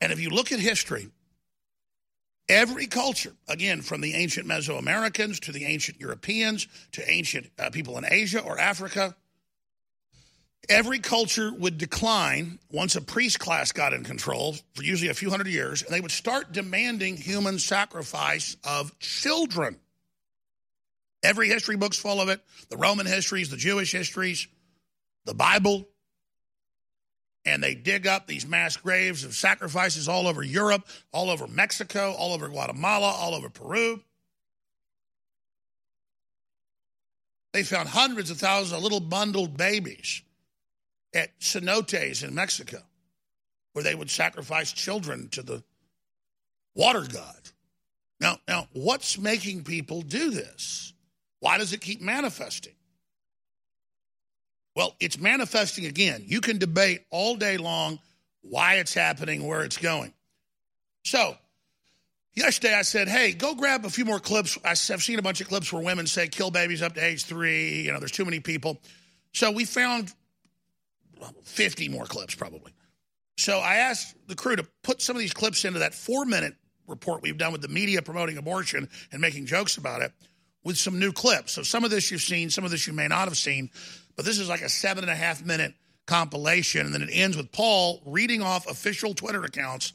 And if you look at history, every culture, again, from the ancient Mesoamericans to the ancient Europeans to ancient uh, people in Asia or Africa, every culture would decline once a priest class got in control for usually a few hundred years, and they would start demanding human sacrifice of children. Every history book's full of it the Roman histories, the Jewish histories, the Bible. And they dig up these mass graves of sacrifices all over Europe, all over Mexico, all over Guatemala, all over Peru. They found hundreds of thousands of little bundled babies at cenotes in Mexico, where they would sacrifice children to the water god. Now, now, what's making people do this? Why does it keep manifesting? Well, it's manifesting again. You can debate all day long why it's happening, where it's going. So, yesterday I said, hey, go grab a few more clips. I've seen a bunch of clips where women say kill babies up to age three. You know, there's too many people. So we found 50 more clips probably. So I asked the crew to put some of these clips into that four minute report we've done with the media promoting abortion and making jokes about it with some new clips. So some of this you've seen, some of this you may not have seen, but this is like a seven and a half minute compilation. And then it ends with Paul reading off official Twitter accounts,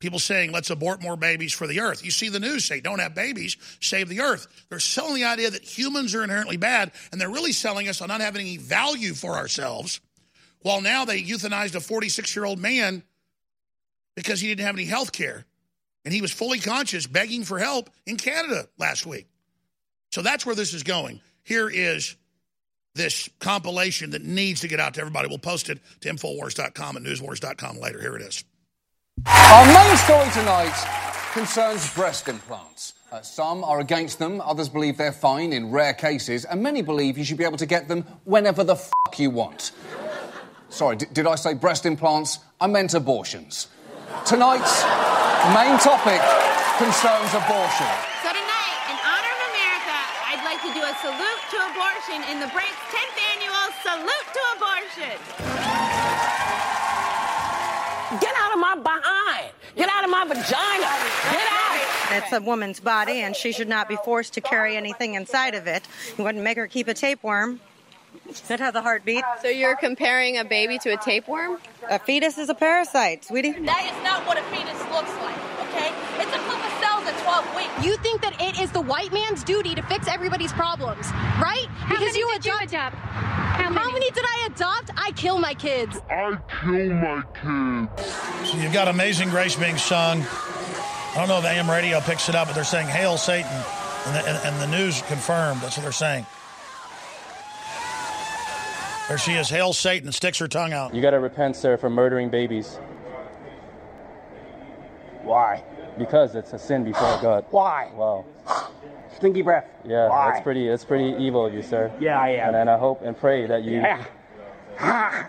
people saying, let's abort more babies for the earth. You see the news say, don't have babies, save the earth. They're selling the idea that humans are inherently bad, and they're really selling us on not having any value for ourselves. While now they euthanized a 46 year old man because he didn't have any health care. And he was fully conscious, begging for help in Canada last week. So that's where this is going. Here is this compilation that needs to get out to everybody. We'll post it to Infowars.com and NewsWars.com later. Here it is. Our main story tonight concerns breast implants. Uh, some are against them, others believe they're fine in rare cases, and many believe you should be able to get them whenever the fuck you want. Sorry, d- did I say breast implants? I meant abortions. Tonight's main topic concerns abortion. So tonight, in honor of America, I'd like to do a salute to in the Brits' 10th annual Salute to Abortion. Get out of my behind. Get out of my vagina. Get out. It's a woman's body, and she should not be forced to carry anything inside of it. You wouldn't make her keep a tapeworm. That has a heartbeat. So you're comparing a baby to a tapeworm? A fetus is a parasite, sweetie. That is not what a fetus looks like, okay? It's a group of cells at 12 weeks. You think that it is the white man's duty to fix everybody's problems, right? How because many you did you adopt. adopt? How many? did I adopt? I kill my kids. I kill my kids. So you've got Amazing Grace being sung. I don't know if AM radio picks it up, but they're saying Hail Satan. And the, and, and the news confirmed. That's what they're saying. There she is. Hail Satan. Sticks her tongue out. You got to repent, sir, for murdering babies. Why? Because it's a sin before God. Why? Wow. Stinky breath. Yeah, Why? that's pretty. That's pretty evil of you, sir. Yeah, I am. And, and I hope and pray that you. Yeah. [laughs] Ah,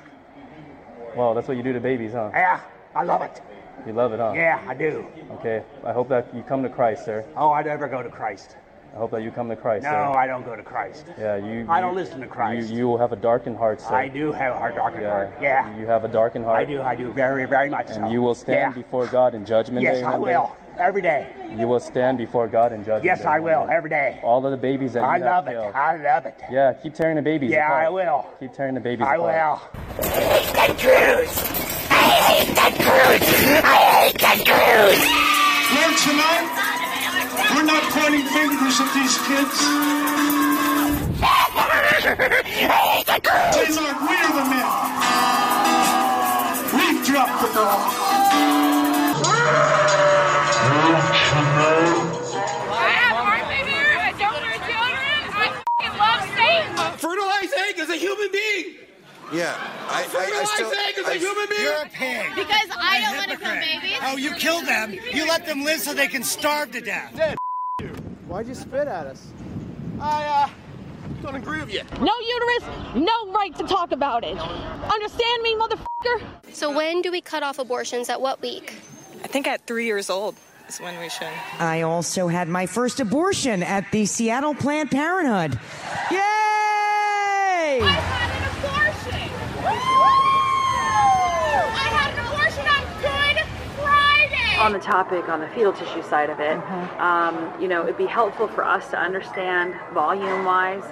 Well, that's what you do to babies, huh? yeah, I love it. You love it, huh? Yeah, I do. Okay. I hope that you come to Christ, sir. Oh, I never go to Christ. I hope that you come to Christ, No, sir. I don't go to Christ. Yeah, you. I you- don't listen to Christ. You, you will have a darkened heart, sir. I do have a darkened Yeah. heart. Yeah, You have a darkened heart. I do. I do very, very much so. And you will stand Yeah. before God in judgment day? Yes. I one day. Will. Every day. You will stand before God in judgment Yes. I will. Every day. All of the babies that I you have love it. killed. I love it. Yeah, keep tearing the babies Yeah, apart. I will. Keep tearing the babies I apart. will. I hate that Jews. I hate that Jews. I hate that Jews. Learn tonight, we're not pointing fingers at these kids. Say, Lord, we're the men. We've dropped the ball. I have heart here. I don't hurt. I f***ing love Satan. Fruit of Yeah, I, What do I think as a human being? You're a pig. Because I don't want to kill babies. Oh, you kill them. You let them live so they can starve to death. Dead. Why'd you spit at us? I, uh, don't agree with you. No uterus, no right to talk about it. Understand me, motherfucker? So when do we cut off abortions? At what week? I think at three years old is when we should. I also had my first abortion at the Seattle Planned Parenthood. Yay! I had an abortion. I had an abortion on Good Friday. on the topic on the fetal tissue side of it um, you know it'd be helpful for us to understand volume wise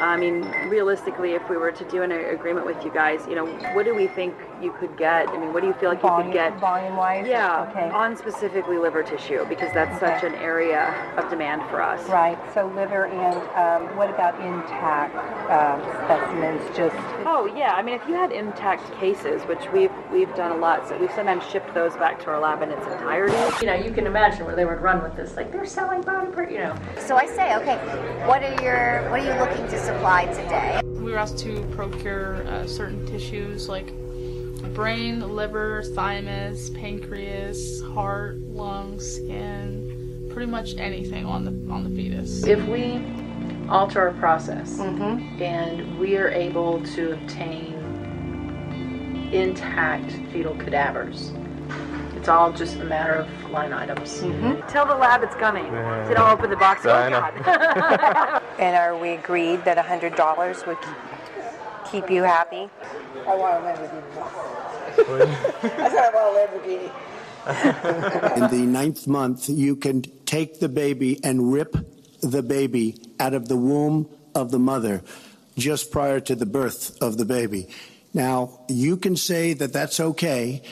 i mean realistically if we were to do an agreement with you guys you know what do we think you could get i mean what do you feel like you could get volume wise? yeah Okay. on specifically liver tissue because that's Okay. such an area of demand for us Right. So liver and um, what about intact um, specimens? Just Oh yeah, I mean, if you had intact cases, which we've we've done a lot, so we've sometimes shipped those back to our lab in its entirety. You know, you can imagine where they would run with this, like they're selling body part, you know. So I say, okay, what are your what are you looking to supply today? We were asked to procure uh, certain tissues like brain, liver, thymus, pancreas, heart, lungs, skin, pretty much anything on the on the fetus. If we alter our process mm-hmm. and we are able to obtain intact fetal cadavers, it's all just a matter of line items. Mm-hmm. Tell the lab it's coming. Yeah. So don't open the box. I Oh know. God. [laughs] [laughs] and are we agreed that hundred dollars would keep you happy? I want a Lamborghini. I said I want a Lamborghini. In the ninth month, you can take the baby and rip the baby out of the womb of the mother just prior to the birth of the baby. Now, you can say that that's okay,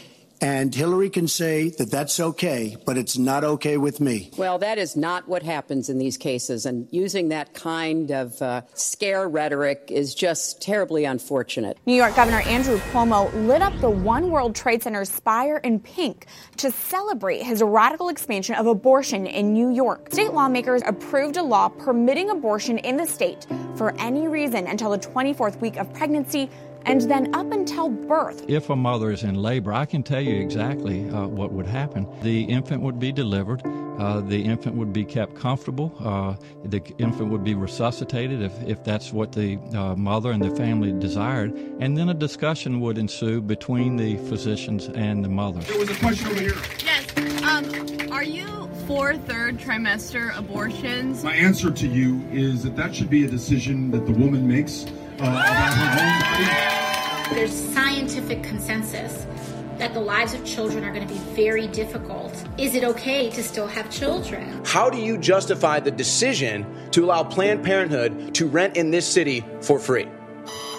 and Hillary can say that that's okay, but it's not okay with me. Well, that is not what happens in these cases, and using that kind of uh, scare rhetoric is just terribly unfortunate. New York Governor Andrew Cuomo lit up the One World Trade Center spire in pink to celebrate his radical expansion of abortion in New York. State lawmakers approved a law permitting abortion in the state for any reason until the 24th week of pregnancy and then up until birth. If a mother is in labor, I can tell you exactly uh, what would happen. The infant would be delivered. Uh, the infant would be kept comfortable. Uh, the infant would be resuscitated if, if that's what the uh, mother and the family desired. And then a discussion would ensue between the physicians and the mother. There was a question over here. Yes. Um, are you for third trimester abortions? My answer to you is that that should be a decision that the woman makes uh, about her own body. There's scientific consensus that the lives of children are going to be very difficult. Is it okay to still have children? How do you justify the decision to allow Planned Parenthood to rent in this city for free?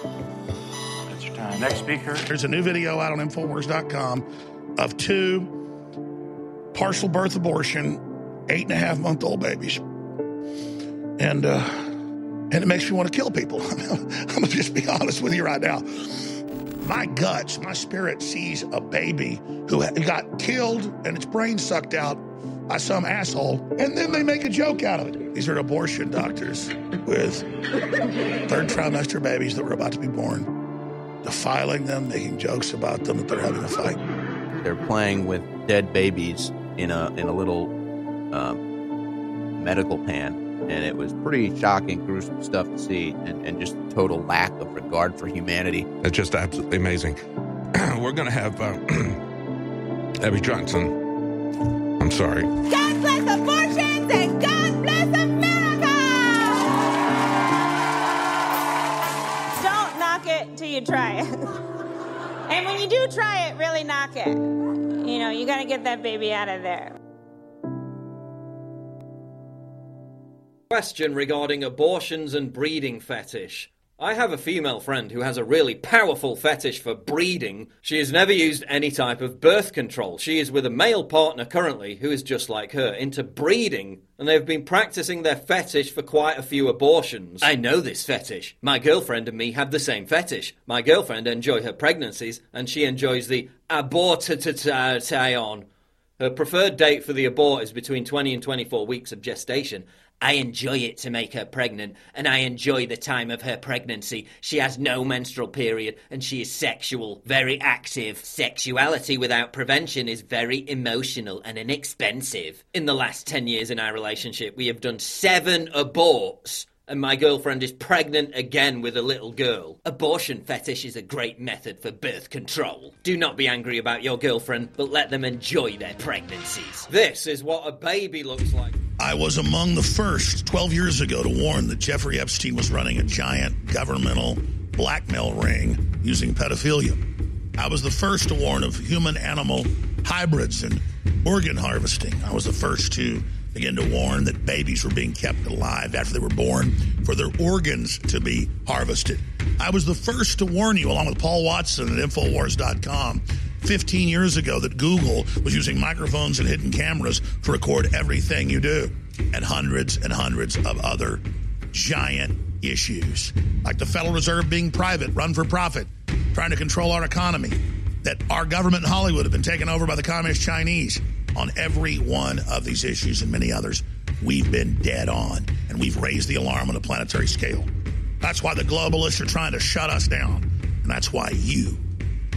That's your time. Next speaker. There's a new video out on Infowars.com of two partial birth abortion, eight and a half month old babies. And, uh, and it makes me want to kill people. I'm going to just be honest with you right now. My guts, my spirit sees a baby who got killed and its brain sucked out by some asshole, and then they make a joke out of it. These are abortion doctors with third trimester babies that were about to be born, defiling them, making jokes about them that they're having a fight. They're playing with dead babies in a in a little um, medical pan, and it was pretty shocking, gruesome stuff to see, and, and just total lack of regard for humanity. It's just absolutely amazing. [clears throat] We're going to have uh, [clears throat] Abby Johnson. I'm sorry. God bless abortions and God bless America! Don't knock it till you try it. [laughs] and when you do try it, really knock it. You know, you gotta get that baby out of there. Question regarding abortions and breeding fetish. I have a female friend who has a really powerful fetish for breeding. She has never used any type of birth control. She is with a male partner currently who is just like her, into breeding, and they've been practicing their fetish for quite a few abortions. I know this fetish. My girlfriend and me have the same fetish. My girlfriend enjoys her pregnancies, and she enjoys the abortation. Her preferred date for the abort is between 20 and 24 weeks of gestation. I enjoy it to make her pregnant, and I enjoy the time of her pregnancy. She has no menstrual period, and she is sexual, very active. Sexuality without prevention is very emotional and inexpensive. In the last 10 years in our relationship, we have done seven aborts and my girlfriend is pregnant again with a little girl. Abortion fetish is a great method for birth control. Do not be angry about your girlfriend, but let them enjoy their pregnancies. This is what a baby looks like. I was among the first 12 years ago to warn that Jeffrey Epstein was running a giant governmental blackmail ring using pedophilia. I was the first to warn of human animal hybrids and organ harvesting. I was the first to begin to warn that babies were being kept alive after they were born for their organs to be harvested. I was the first to warn you, along with Paul Watson at Infowars.com, 15 years ago, that Google was using microphones and hidden cameras to record everything you do, and hundreds and hundreds of other giant issues, like the Federal Reserve being private, run for profit, trying to control our economy, that our government in Hollywood have been taken over by the communist Chinese on every one of these issues and many others, we've been dead on, and we've raised the alarm on a planetary scale. That's why the globalists are trying to shut us down, and that's why you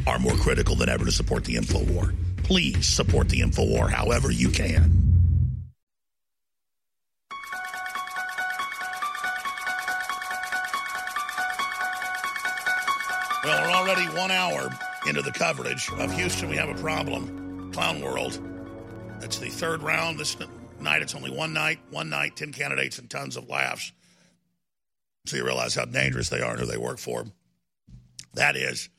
are more critical than ever to support the info war. Please support the info war however you can. Well, we're already one hour into the coverage of Houston. We have a problem. Clown World. It's the third round. This night, it's only one night, one night, 10 candidates, and tons of laughs. So you realize how dangerous they are and who they work for. That is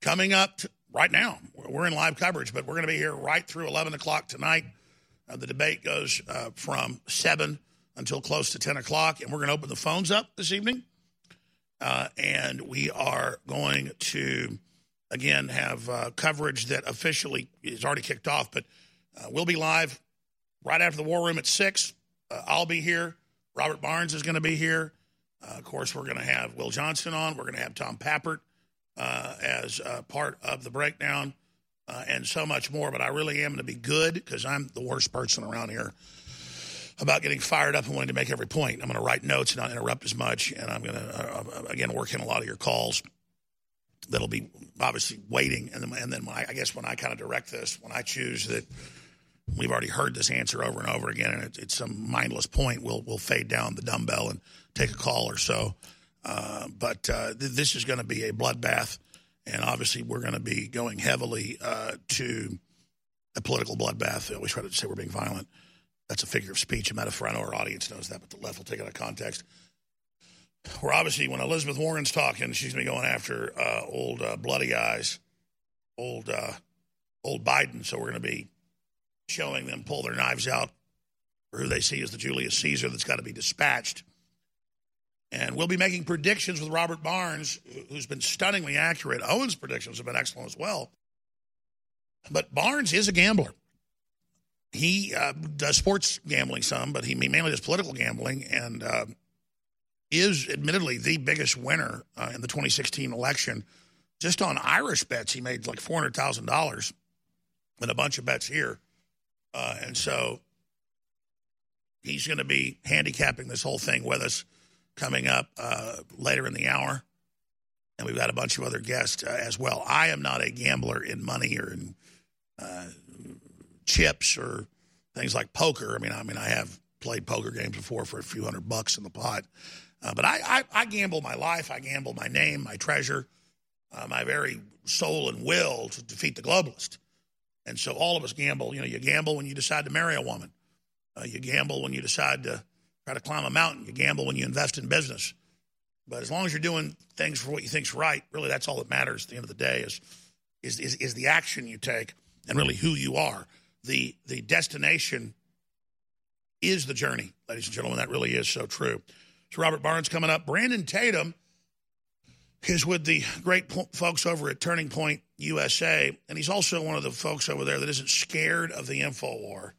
coming up t- right now. We're in live coverage, but we're going to be here right through 11 o'clock tonight. Uh, the debate goes uh, from 7 until close to 10 o'clock, and we're going to open the phones up this evening. Uh, and we are going to, again, have uh, coverage that officially is already kicked off, but uh, we'll be live right after the War Room at 6. Uh, I'll be here. Robert Barnes is going to be here. Uh, of course, we're going to have Will Johnson on. We're going to have Tom Pappert uh, as uh, part of the breakdown uh, and so much more. But I really am going to be good because I'm the worst person around here about getting fired up and wanting to make every point. I'm going to write notes and not interrupt as much. And I'm going to, again, work in a lot of your calls that'll be obviously waiting. And then, and then I, I guess when I kind of direct this, when I choose that we've already heard this answer over and over again, and it's, it's some mindless point. We'll we'll fade down the dumbbell and take a call or so. Uh, but uh, th- this is going to be a bloodbath, and obviously we're going to be going heavily uh, to a political bloodbath. I always try to say we're being violent. That's a figure of speech, a metaphor. I know our audience knows that, but the left will take it out of context. We're obviously when Elizabeth Warren's talking, she's going to be going after uh, old uh, bloody eyes, old uh, old Biden. So we're going to be showing them pull their knives out for who they see as the Julius Caesar that's got to be dispatched. And we'll be making predictions with Robert Barnes, who's been stunningly accurate. Owen's predictions have been excellent as well. But Barnes is a gambler. He uh, does sports gambling some, but he mainly does political gambling and uh, is admittedly the biggest winner uh, in the 2016 election. Just on Irish bets, he made like $400,000 and a bunch of bets here. Uh, and so he's going to be handicapping this whole thing with us coming up uh, later in the hour. And we've got a bunch of other guests uh, as well. I am not a gambler in money or in uh, chips or things like poker. I mean, I mean, I have played poker games before for a few hundred bucks in the pot. Uh, but I, I, I, gamble my life. I gamble my name, my treasure, uh, my very soul and will to defeat the globalist. And so all of us gamble. You know, you gamble when you decide to marry a woman. Uh, you gamble when you decide to try to climb a mountain. You gamble when you invest in business. But as long as you're doing things for what you think's right, really that's all that matters at the end of the day is, is, is, is the action you take and really who you are. The, the destination is the journey, ladies and gentlemen. That really is so true. So Robert Barnes coming up. Brandon Tatum is with the great po- folks over at Turning Point USA, and he's also one of the folks over there that isn't scared of the info war.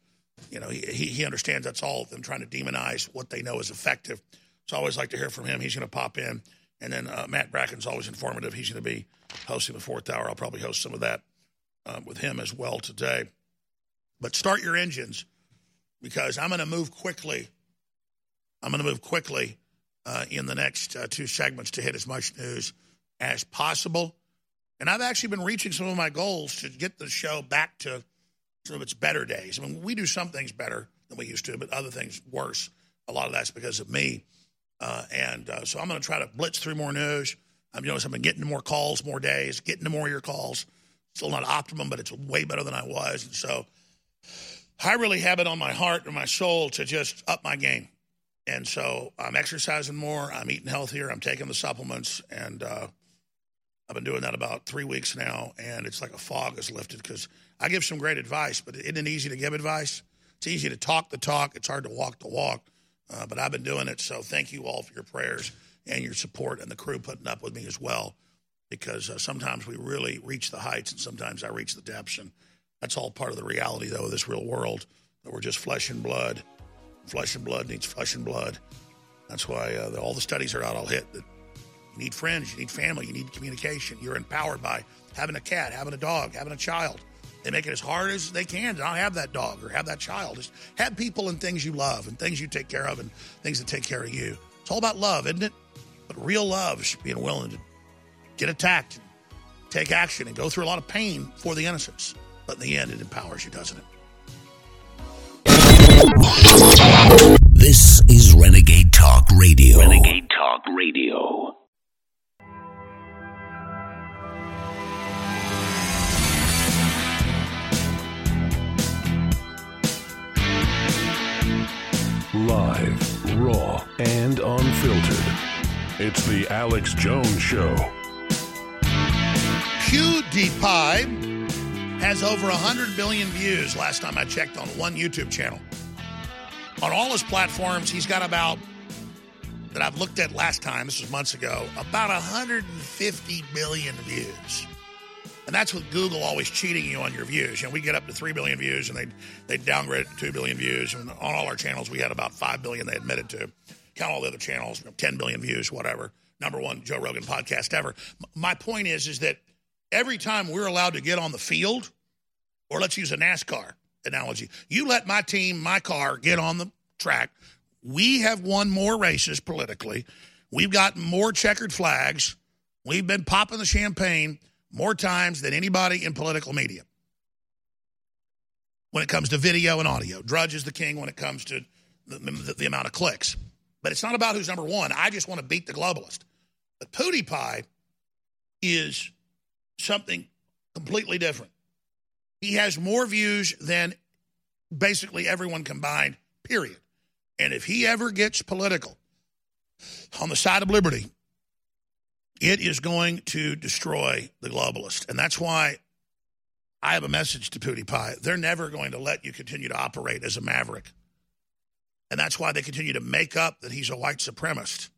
You know, he, he understands that's all of them trying to demonize what they know is effective. So I always like to hear from him. He's going to pop in. And then uh, Matt Bracken's always informative. He's going to be hosting the fourth hour. I'll probably host some of that uh, with him as well today. But start your engines because I'm going to move quickly I'm going to move quickly uh, in the next uh, two segments to hit as much news as possible. And I've actually been reaching some of my goals to get the show back to some of its better days. I mean, we do some things better than we used to, but other things worse. A lot of that's because of me. Uh, and uh, so I'm going to try to blitz through more news. I've noticed I've been getting more calls, more days, getting to more of your calls. Still not optimum, but it's way better than I was. And so I really have it on my heart and my soul to just up my game. And so I'm exercising more. I'm eating healthier. I'm taking the supplements. And uh, I've been doing that about three weeks now. And it's like a fog is lifted because I give some great advice, but it isn't easy to give advice. It's easy to talk the talk, it's hard to walk the walk. Uh, but I've been doing it. So thank you all for your prayers and your support and the crew putting up with me as well. Because uh, sometimes we really reach the heights and sometimes I reach the depths. And that's all part of the reality, though, of this real world that we're just flesh and blood. Flesh and blood needs flesh and blood. That's why uh, all the studies are out. I'll hit that you need friends, you need family, you need communication. You're empowered by having a cat, having a dog, having a child. They make it as hard as they can to not have that dog or have that child. Just have people and things you love and things you take care of and things that take care of you. It's all about love, isn't it? But real love is being willing to get attacked, take action, and go through a lot of pain for the innocents. But in the end, it empowers you, doesn't it? This is Renegade Talk Radio. Renegade Talk Radio. Live, raw, and unfiltered. It's the Alex Jones Show. PewDiePie has over 100 billion views last time I checked on one YouTube channel. On all his platforms, he's got about, that I've looked at last time, this was months ago, about 150 billion views. And that's with Google always cheating you on your views. You know, we get up to 3 billion views and they they downgrade to 2 billion views. And on all our channels, we had about 5 billion they admitted to. Count all the other channels, you know, 10 billion views, whatever. Number one Joe Rogan podcast ever. My point is, is that every time we're allowed to get on the field, or let's use a NASCAR analogy, you let my team, my car get on the track. We have won more races politically. We've got more checkered flags. We've been popping the champagne more times than anybody in political media when it comes to video and audio. Drudge is the king when it comes to the, the, the amount of clicks. But it's not about who's number one. I just want to beat the globalist. But PewDiePie is something completely different. He has more views than basically everyone combined, period. And if he ever gets political on the side of liberty, it is going to destroy the globalist. And that's why I have a message to PewDiePie. They're never going to let you continue to operate as a maverick. And that's why they continue to make up that he's a white supremacist.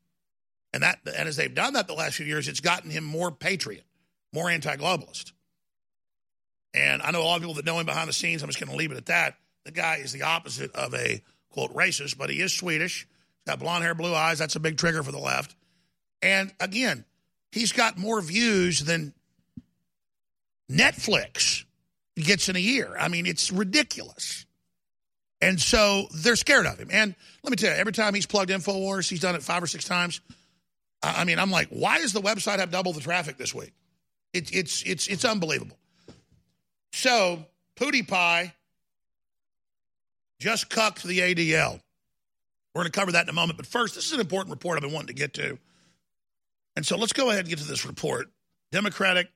And that and as they've done that the last few years, it's gotten him more patriot, more anti-globalist. And I know a lot of people that know him behind the scenes. I'm just going to leave it at that. The guy is the opposite of a quote racist, but he is Swedish. He's got blonde hair, blue eyes. That's a big trigger for the left. And again, he's got more views than Netflix gets in a year. I mean, it's ridiculous. And so they're scared of him. And let me tell you, every time he's plugged InfoWars, he's done it five or six times. I mean, I'm like, why does the website have double the traffic this week? It, it's it's it's unbelievable. So PewDiePie just cucked the ADL. We're going to cover that in a moment. But first, this is an important report I've been wanting to get to. And so let's go ahead and get to this report. Democratic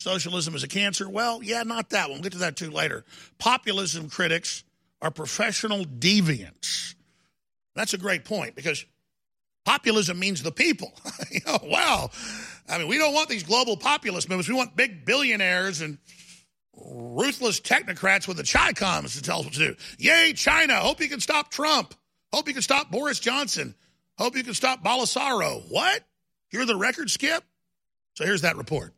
socialism is a cancer. Well, yeah, not that one. We'll get to that too later. Populism critics are professional deviants. That's a great point because populism means the people. [laughs] you know, wow. I mean, we don't want these global populist movements. We want big billionaires and ruthless technocrats with the Chi-Coms to tell us what to do. Yay, China. Hope you can stop Trump. Hope you can stop Boris Johnson. Hope you can stop Bolsonaro. What? You're the record skip? So here's that report.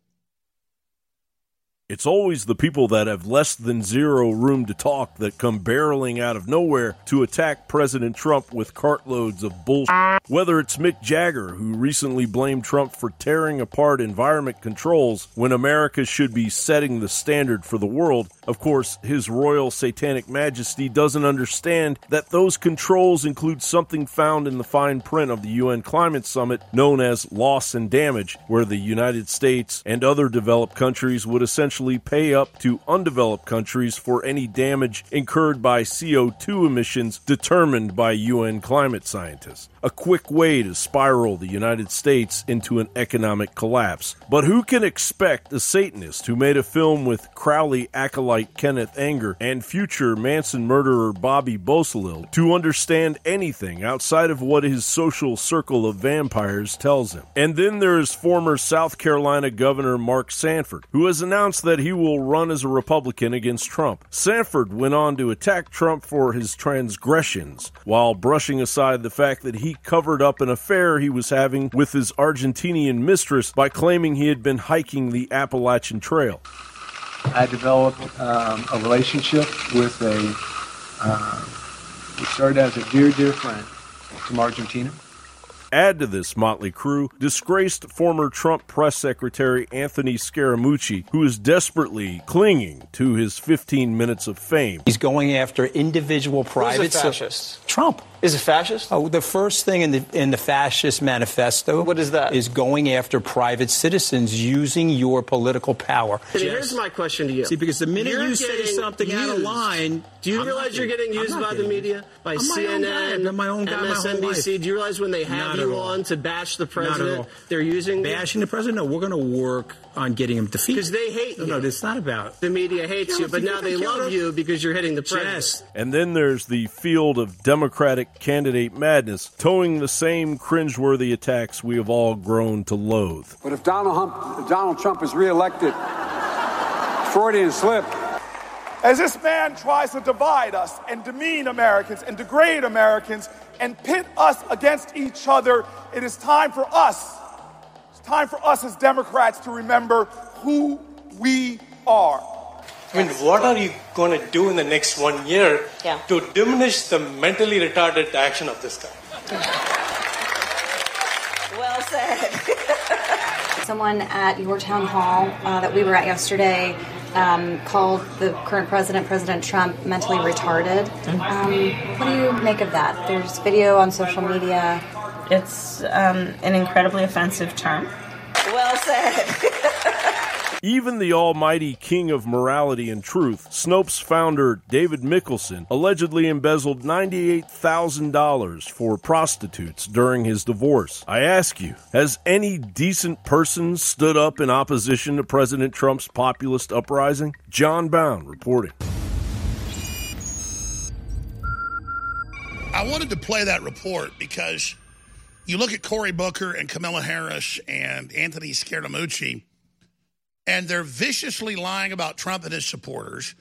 It's always the people that have less than zero room to talk that come barreling out of nowhere to attack President Trump with cartloads of bullshit. Whether it's Mick Jagger, who recently blamed Trump for tearing apart environment controls when America should be setting the standard for the world, of course, His Royal Satanic Majesty doesn't understand that those controls include something found in the fine print of the UN Climate Summit known as loss and damage, where the United States and other developed countries would essentially pay up to undeveloped countries for any damage incurred by CO2 emissions determined by UN climate scientists. A quick way to spiral the United States into an economic collapse. But who can expect a Satanist who made a film with Crowley acolyte Kenneth Anger and future Manson murderer Bobby Beausoleil to understand anything outside of what his social circle of vampires tells him? And then there is former South Carolina Governor Mark Sanford, who has announced that he will run as a Republican against Trump. Sanford went on to attack Trump for his transgressions, while brushing aside the fact that he covered up an affair he was having with his Argentinian mistress by claiming he had been hiking the Appalachian Trail. I developed um, a relationship with a, uh, we started as a dear, dear friend from Argentina. Add to this motley crew disgraced former Trump press secretary Anthony Scaramucci, who is desperately clinging to his 15 minutes of fame. He's going after individual private. Who's a fascist? Trump. Is it fascist? Oh, the first thing in the in the fascist manifesto. What is that? Is going after private citizens using your political power. and Here's my question to you. See, because the minute You're you say something out of line, do you I'm realize you're getting used by the getting media, by I'm guy. CNN, I've my own guy. MSNBC? Do you realize when they have Not you on to bash the president, they're using bashing the president. No, we're going to work on getting him defeated. because they hate no, you. no, it's not about. The media hates you, but now they love you because you're hitting the press. Yes. And then there's the field of Democratic candidate madness, towing the same cringeworthy attacks we have all grown to loathe. But if Donald, Hump, if Donald Trump is reelected, Freudian slip. As this man tries to divide us and demean Americans and degrade Americans and pit us against each other, it is time for us, it's time for us as Democrats to remember who we are. I mean, what are you going to do in the next one year Yeah. to diminish the mentally retarded action of this guy? Well said. [laughs] Someone at your town hall uh, that we were at yesterday um, called the current president, President Trump, mentally retarded. Um, what do you make of that? There's video on social media. It's um, an incredibly offensive term. Well said. [laughs] Even the almighty king of morality and truth, Snopes founder David Mikkelson, allegedly embezzled $98,000 for prostitutes during his divorce. I ask you, has any decent person stood up in opposition to President Trump's populist uprising? Jon Bowne reporting. I wanted to play that report because you look at Cory Booker and Kamala Harris and Anthony Scaramucci, and they're viciously lying about Trump and his supporters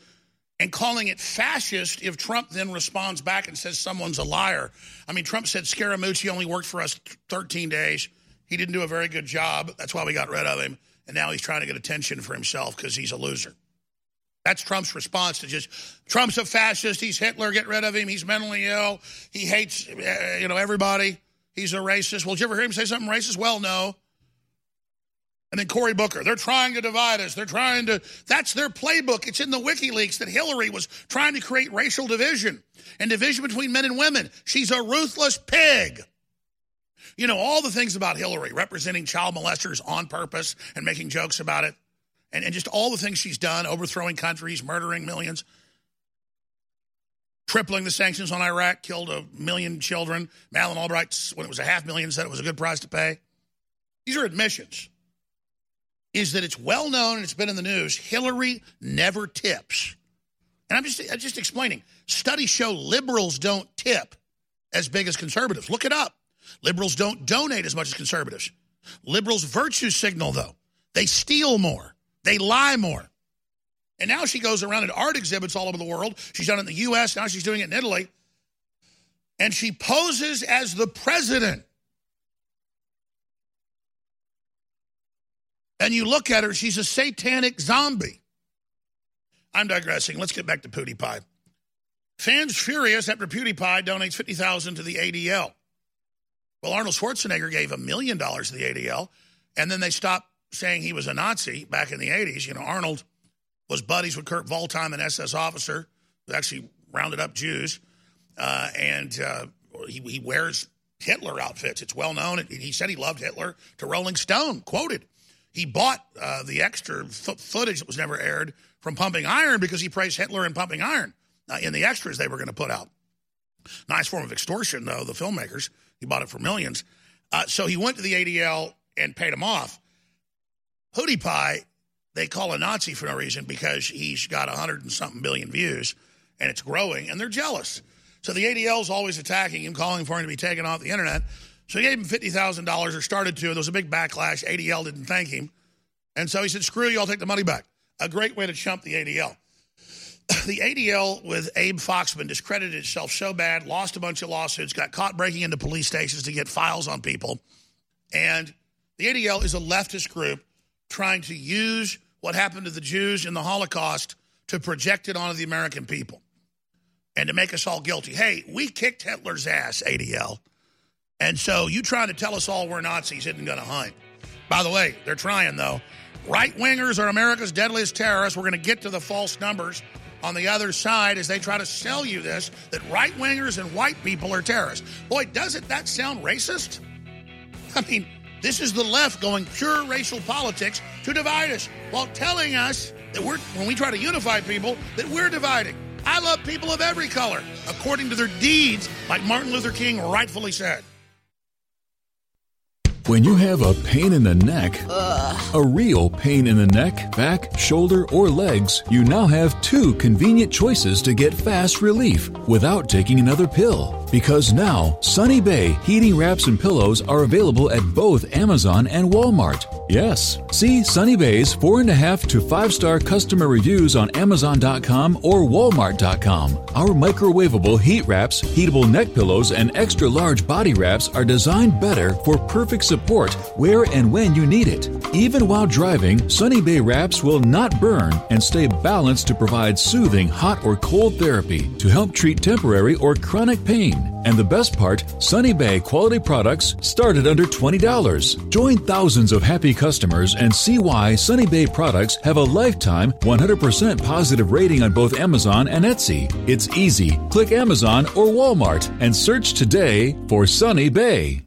and calling it fascist if Trump then responds back and says someone's a liar. I mean, Trump said Scaramucci only worked for us 13 days. He didn't do a very good job. That's why we got rid of him. And now he's trying to get attention for himself because he's a loser. That's Trump's response to just Trump's a fascist. He's Hitler. Get rid of him. He's mentally ill. He hates uh, you know everybody. He's a racist. Well, did you ever hear him say something racist? Well, no. And then Cory Booker, they're trying to divide us. They're trying to. That's their playbook. It's in the WikiLeaks that Hillary was trying to create racial division and division between men and women. She's a ruthless pig. You know, all the things about Hillary, representing child molesters on purpose and making jokes about it, and, and just all the things she's done, overthrowing countries, murdering millions, tripling the sanctions on Iraq, killed a million children. Madeleine Albright, when it was a half million, said it was a good price to pay. These are admissions. Is that it's well known and it's been in the news. Hillary never tips. And I'm just, I'm just explaining. Studies show liberals don't tip as big as conservatives. Look it up. Liberals don't donate as much as conservatives. Liberals virtue signal, though. They steal more, they lie more. And now she goes around at art exhibits all over the world. She's done it in the U.S., now she's doing it in Italy. And she poses as the president. And you look at her, she's a satanic zombie. I'm digressing. Let's get back to PewDiePie. Fans furious after PewDiePie donates 50000 to the ADL. Well, Arnold Schwarzenegger gave a million dollars to the ADL, and then they stopped saying he was a Nazi back in the 80s. You know, Arnold was buddies with Kurt Waldheim, an SS officer who actually rounded up Jews, uh, and uh, he, he wears Hitler outfits. It's well known. He said he loved Hitler to Rolling Stone, quoted. He bought uh, the extra footage that was never aired from Pumping Iron because he praised Hitler in Pumping Iron uh, in the extras they were going to put out. Nice form of extortion, though, the filmmakers. He bought it for millions. Uh, so he went to the ADL and paid him off. PewDiePie, they call a Nazi for no reason because he's got a hundred and something billion views and it's growing and they're jealous. So the ADL is always attacking him, calling for him to be taken off the internet. So he gave him $50,000 or started to. There was a big backlash. ADL didn't thank him. And so he said, screw you, I'll take the money back. A great way to chump the ADL. [clears throat] the ADL with Abe Foxman discredited itself so bad, lost a bunch of lawsuits, got caught breaking into police stations to get files on people. And the ADL is a leftist group trying to use what happened to the Jews in the Holocaust to project it onto the American people and to make us all guilty. Hey, we kicked Hitler's ass, ADL. And so you trying to tell us all we're Nazis isn't going to hunt. By the way, they're trying, though. Right wingers are America's deadliest terrorists. We're going to get to the false numbers on the other side as they try to sell you this that right wingers and white people are terrorists. Boy, doesn't that sound racist? I mean, this is the left going pure racial politics to divide us while telling us that we're, when we try to unify people, that we're dividing. I love people of every color, according to their deeds, like Martin Luther King rightfully said. When you have a pain in the neck, a real pain in the neck, back, shoulder, or legs, you now have two convenient choices to get fast relief without taking another pill. Because now, Sunny Bay heating wraps and pillows are available at both Amazon and Walmart. Yes, see Sunny Bay's 4.5 to 5 star customer reviews on Amazon.com or Walmart.com. Our microwavable heat wraps, heatable neck pillows, and extra large body wraps are designed better for perfect support where and when you need it. Even while driving, Sunny Bay wraps will not burn and stay balanced to provide soothing hot or cold therapy to help treat temporary or chronic pain. And the best part, Sunny Bay quality products start at under $20. Join thousands of happy customers and see why Sunny Bay products have a lifetime 100% positive rating on both Amazon and Etsy. It's easy. Click Amazon or Walmart and search today for Sunny Bay.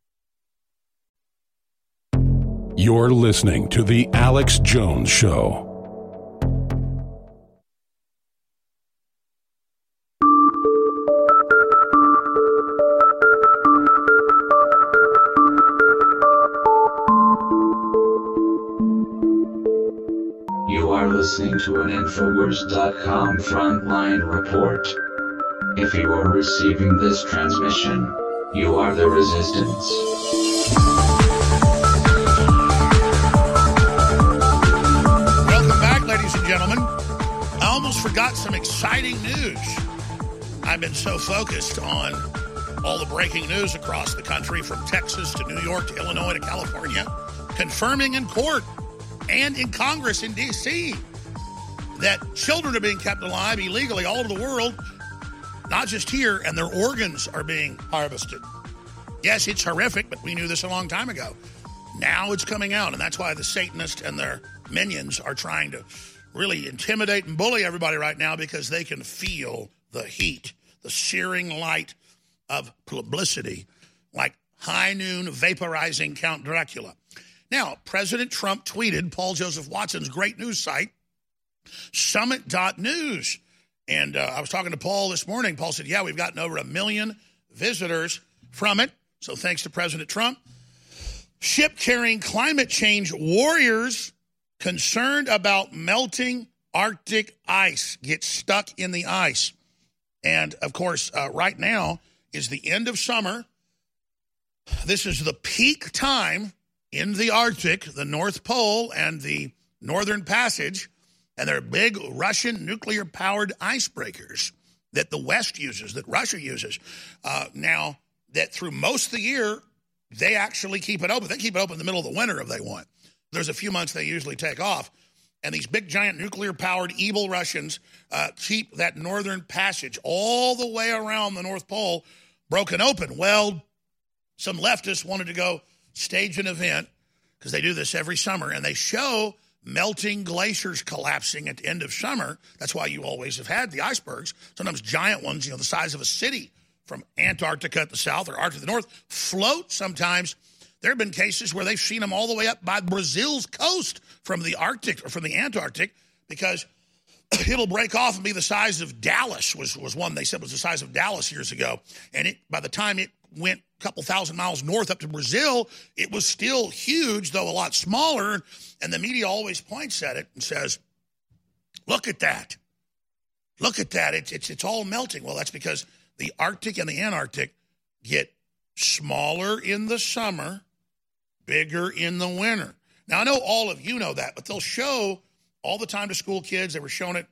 You're listening to The Alex Jones Show. You are listening to an Infowars.com frontline report. If you are receiving this transmission, you are the resistance. Forgot some exciting news. I've been so focused on all the breaking news across the country from Texas to New York to Illinois to California, confirming in court and in Congress in D.C. that children are being kept alive illegally all over the world, not just here, and their organs are being harvested. Yes, it's horrific, but we knew this a long time ago. Now it's coming out, and that's why the Satanists and their minions are trying to really intimidate and bully everybody right now because they can feel the heat, the searing light of publicity, like high noon vaporizing Count Dracula. Now, President Trump tweeted Paul Joseph Watson's great news site, summit.news. And uh, I was talking to Paul this morning. Paul said, Yeah, we've gotten over a million visitors from it. So thanks to President Trump. Ship carrying climate change warriors concerned about melting Arctic ice get stuck in the ice. And of course, uh, right now is the end of summer. This is the peak time in the Arctic, the North Pole, and the Northern Passage. And there are big Russian nuclear powered icebreakers that the West uses, that Russia uses. Uh, now, that through most of the year, they actually keep it open. They keep it open in the middle of the winter if they want. There's a few months they usually take off. And these big, giant nuclear powered evil Russians uh, keep that northern passage all the way around the North Pole broken open. Well, some leftists wanted to go stage an event because they do this every summer and they show melting glaciers collapsing at the end of summer. That's why you always have had the icebergs, sometimes giant ones, you know, the size of a city from Antarctica at the south or Arctic at the north, float sometimes. There have been cases where they've seen them all the way up by Brazil's coast from the Arctic or from the Antarctic because [clears throat] it'll break off and be the size of Dallas was, was one they said was the size of Dallas years ago. And it by the time it went a couple thousand miles north up to Brazil, it was still huge, though a lot smaller. And the media always points at it and says, look at that. Look at that. It's, it's, it's all melting. Well, that's because the Arctic and the Antarctic get smaller in the summer, bigger in the winter. Now, I know all of you know that, but they'll show all the time to school kids. They were showing it.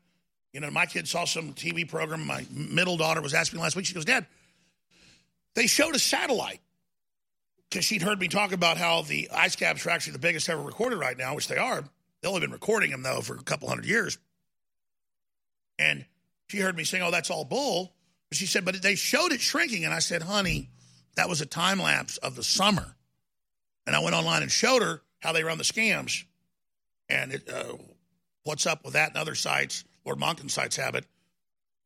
You know, my kid saw some TV program. My middle daughter was asking me last week. She goes, Dad, they showed a satellite because she'd heard me talk about how the ice caps are actually the biggest ever recorded right now, which they are. They've only been recording them, though, for a couple hundred years. And she heard me saying, Oh, that's all bull. She said, But they showed it shrinking. And I said, Honey, that was a time lapse of the summer. And I went online and showed her how they run the scams. And it, uh, Watts Up With That and other sites, Lord Monckton sites have it.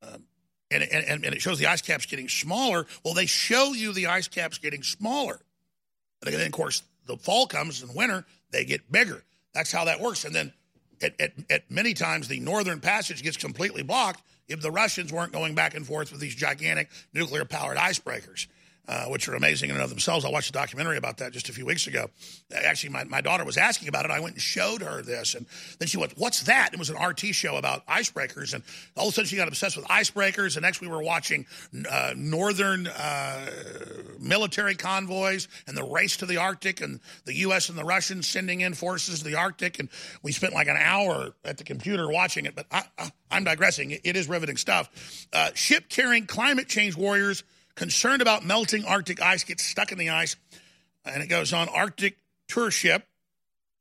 Um, and, and, and it shows the ice caps getting smaller. Well, they show you the ice caps getting smaller. And then, of course, the fall comes and winter, they get bigger. That's how that works. And then at, at, at many times, the northern passage gets completely blocked if the Russians weren't going back and forth with these gigantic nuclear powered icebreakers uh, which are amazing in and of themselves. I watched a documentary about that just a few weeks ago. Actually, my, my daughter was asking about it. I went and showed her this, and then she went, "What's that?" It was an RT show about icebreakers, and all of a sudden she got obsessed with icebreakers. And next we were watching uh, northern uh, military convoys and the race to the Arctic, and the U.S. and the Russians sending in forces to the Arctic, and we spent like an hour at the computer watching it. But I, am digressing. It, it is riveting stuff. Uh, ship carrying climate change warriors concerned about melting Arctic ice gets stuck in the ice. And it goes on Arctic tour ship,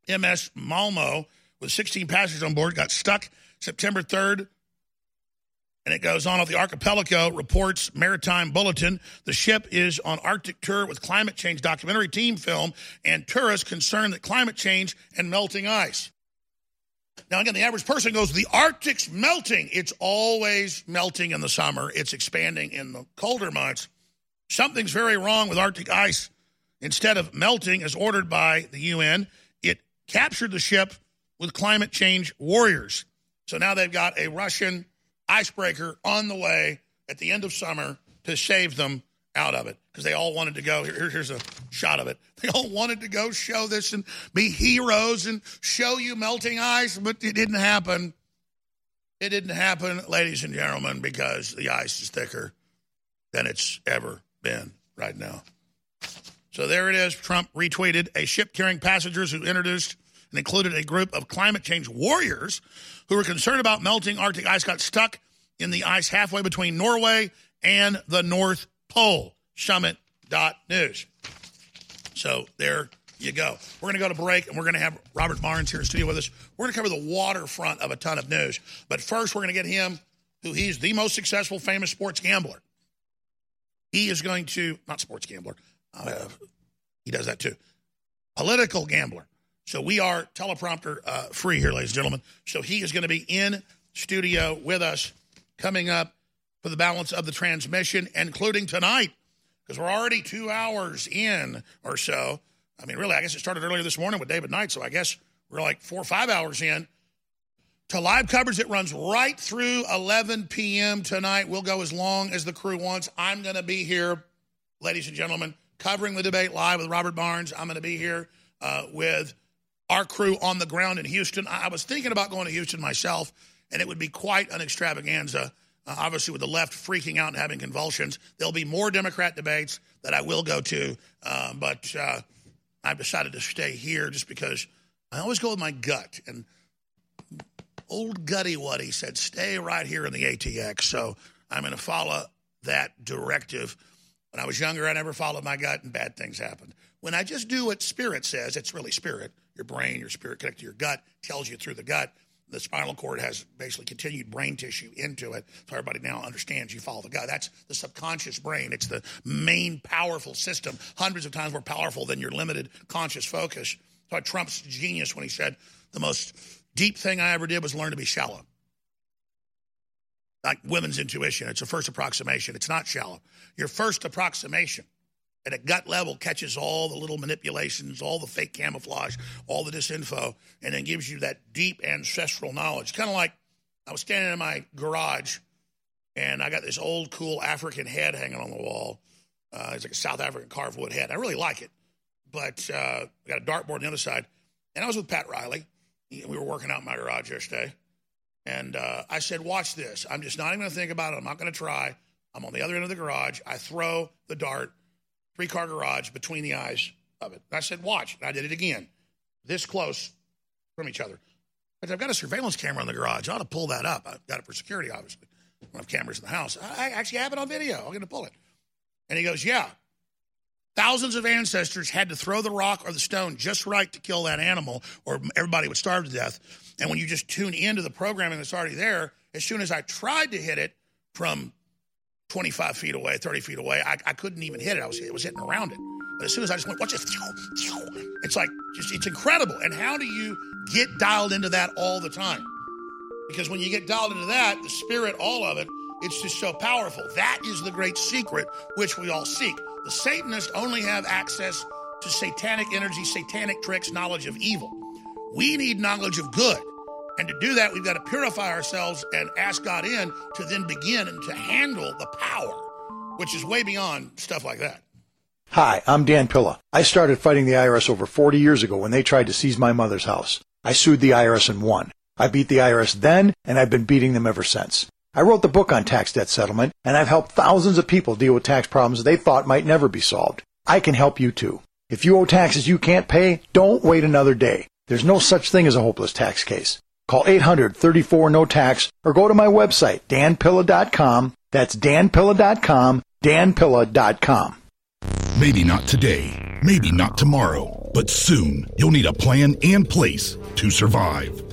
MS Malmo, with 16 passengers on board, got stuck September 3rd. And it goes on at the archipelago, reports Maritime Bulletin. The ship is on Arctic tour with climate change documentary team film and tourists concerned that climate change and melting ice. Now, again, the average person goes, the Arctic's melting. It's always melting in the summer, it's expanding in the colder months. Something's very wrong with Arctic ice. Instead of melting as ordered by the UN, it captured the ship with climate change warriors. So now they've got a Russian icebreaker on the way at the end of summer to save them out of it because they all wanted to go. Here, here's a shot of it. [laughs] They all wanted to go show this and be heroes and show you melting ice, but it didn't happen. It didn't happen, ladies and gentlemen, because the ice is thicker than it's ever been right now. So there it is. Trump retweeted a ship carrying passengers who introduced and included a group of climate change warriors who were concerned about melting Arctic ice got stuck in the ice halfway between Norway and the North Pole. Summit.news. So there you go. We're going to go to break and we're going to have Robert Barnes here in studio with us. We're going to cover the waterfront of a ton of news. But first, we're going to get him, who he's the most successful, famous sports gambler. He is going to, not sports gambler, uh, he does that too, political gambler. So we are teleprompter uh, free here, ladies and gentlemen. So he is going to be in studio with us coming up for the balance of the transmission, including tonight, because we're already two hours in or so. I mean, really, I guess it started earlier this morning with David Knight, so I guess we're like four or five hours in to live coverage that runs right through 11 p.m. tonight. We'll go as long as the crew wants. I'm going to be here, ladies and gentlemen, covering the debate live with Robert Barnes. I'm going to be here uh, with our crew on the ground in Houston. I, I was thinking about going to Houston myself, and it would be quite an extravaganza. Uh, obviously, with the left freaking out and having convulsions, there'll be more Democrat debates that I will go to, uh, but uh, I've decided to stay here just because I always go with my gut. And old Gutty Wuddy said, stay right here in the ATX. So I'm going to follow that directive. When I was younger, I never followed my gut, and bad things happened. When I just do what spirit says, it's really spirit. Your brain, your spirit connected to your gut, tells you through the gut. The spinal cord has basically continued brain tissue into it. So everybody now understands you follow the guy. That's the subconscious brain. It's the main powerful system, hundreds of times more powerful than your limited conscious focus. So Trump's genius when he said the most deep thing I ever did was learn to be shallow. Like women's intuition, it's a first approximation. It's not shallow. Your first approximation at a gut level catches all the little manipulations, all the fake camouflage, all the disinfo, and then gives you that deep ancestral knowledge. Kind of like I was standing in my garage and I got this old, cool African head hanging on the wall. Uh, it's like a South African carved wood head. I really like it. But uh, I got a dartboard on the other side. And I was with Pat Riley. We were working out in my garage yesterday. And uh, I said, Watch this. I'm just not even going to think about it. I'm not going to try. I'm on the other end of the garage. I throw the dart, three car garage, between the eyes of it. And I said, Watch. And I did it again, this close from each other. I said, I've got a surveillance camera in the garage. I ought to pull that up. I've got it for security, obviously. I don't have cameras in the house. I actually have it on video. I'm going to pull it. And he goes, Yeah. Thousands of ancestors had to throw the rock or the stone just right to kill that animal, or everybody would starve to death. And when you just tune into the programming that's already there, as soon as I tried to hit it from 25 feet away, 30 feet away, I, I couldn't even hit it. I was, it was hitting around it. But as soon as I just went, watch it, it's like, just, it's incredible. And how do you get dialed into that all the time? Because when you get dialed into that, the spirit, all of it, it's just so powerful. That is the great secret which we all seek. The Satanists only have access to satanic energy, satanic tricks, knowledge of evil. We need knowledge of good. And to do that, we've got to purify ourselves and ask God in to then begin and to handle the power, which is way beyond stuff like that. Hi, I'm Dan Pilla. I started fighting the IRS over 40 years ago when they tried to seize my mother's house. I sued the IRS and won. I beat the IRS then, and I've been beating them ever since. I wrote the book on tax debt settlement, and I've helped thousands of people deal with tax problems they thought might never be solved. I can help you too. If you owe taxes you can't pay, don't wait another day. There's no such thing as a hopeless tax case. Call 800-34-NO-TAX or go to my website, danpilla.com. That's danpilla.com, danpilla.com. Maybe not today, maybe not tomorrow, but soon you'll need a plan and place to survive.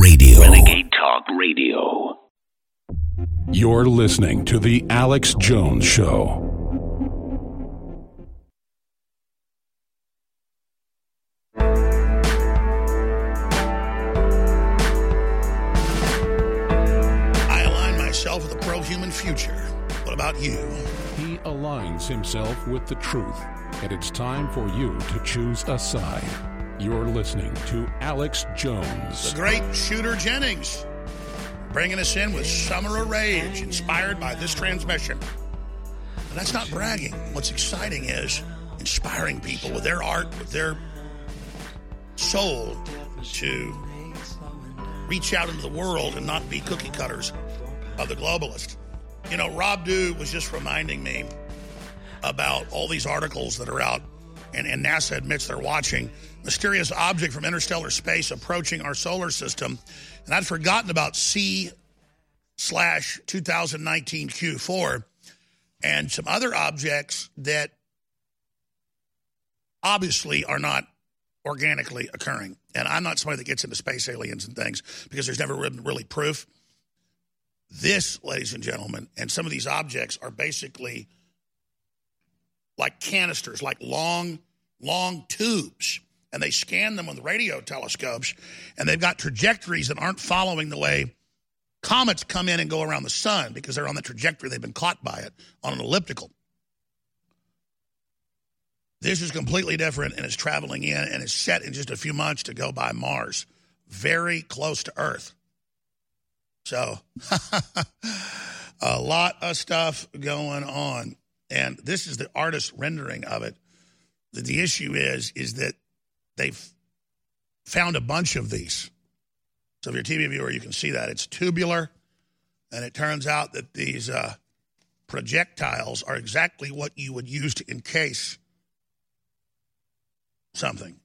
Radio. Renegade Talk Radio. You're listening to The Alex Jones Show. I align myself with a pro human future. What about you? He aligns himself with the truth, and it's time for you to choose a side. You're listening to Alex Jones. The great Shooter Jennings bringing us in with Summer of Rage, inspired by this transmission. And that's not bragging. What's exciting is inspiring people with their art, with their soul to reach out into the world and not be cookie cutters of the globalist. You know, Rob Dew was just reminding me about all these articles that are out and, and NASA admits they're watching. Mysterious object from interstellar space approaching our solar system. And I'd forgotten about C slash 2019 Q4 and some other objects that obviously are not organically occurring. And I'm not somebody that gets into space aliens and things because there's never been really proof. This, ladies and gentlemen, and some of these objects are basically like canisters, like long, long tubes. And they scan them with radio telescopes, and they've got trajectories that aren't following the way comets come in and go around the sun because they're on the trajectory. They've been caught by it on an elliptical. This is completely different and is traveling in and is set in just a few months to go by Mars, very close to Earth. So, [laughs] a lot of stuff going on. And this is the artist rendering of it. The, the issue is, is that they've found a bunch of these. So if you're a TV viewer, you can see that. It's tubular, and it turns out that these uh, projectiles are exactly what you would use to encase something.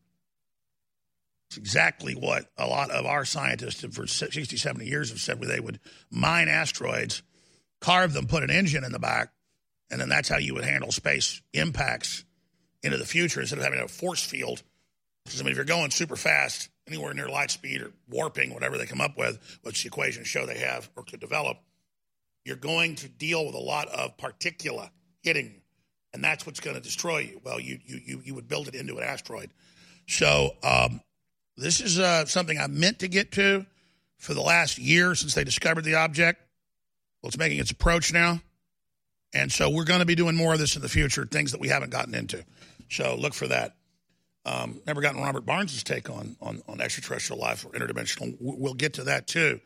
It's exactly what a lot of our scientists for 60, 70 years have said, where they would mine asteroids, carve them, put an engine in the back, and then that's how you would handle space impacts into the future instead of having a force field. Because, I mean, if you're going super fast, anywhere near light speed or warping, whatever they come up with, which the equations show they have or could develop, you're going to deal with a lot of particula hitting you. And that's what's going to destroy you. Well, you, you, you, you would build it into an asteroid. So, um, this is uh, something I meant to get to for the last year since they discovered the object. Well, it's making its approach now. And so we're going to be doing more of this in the future, things that we haven't gotten into. So look for that. Um, never gotten Robert Barnes' take on, on, on extraterrestrial life or interdimensional. We'll get to that too.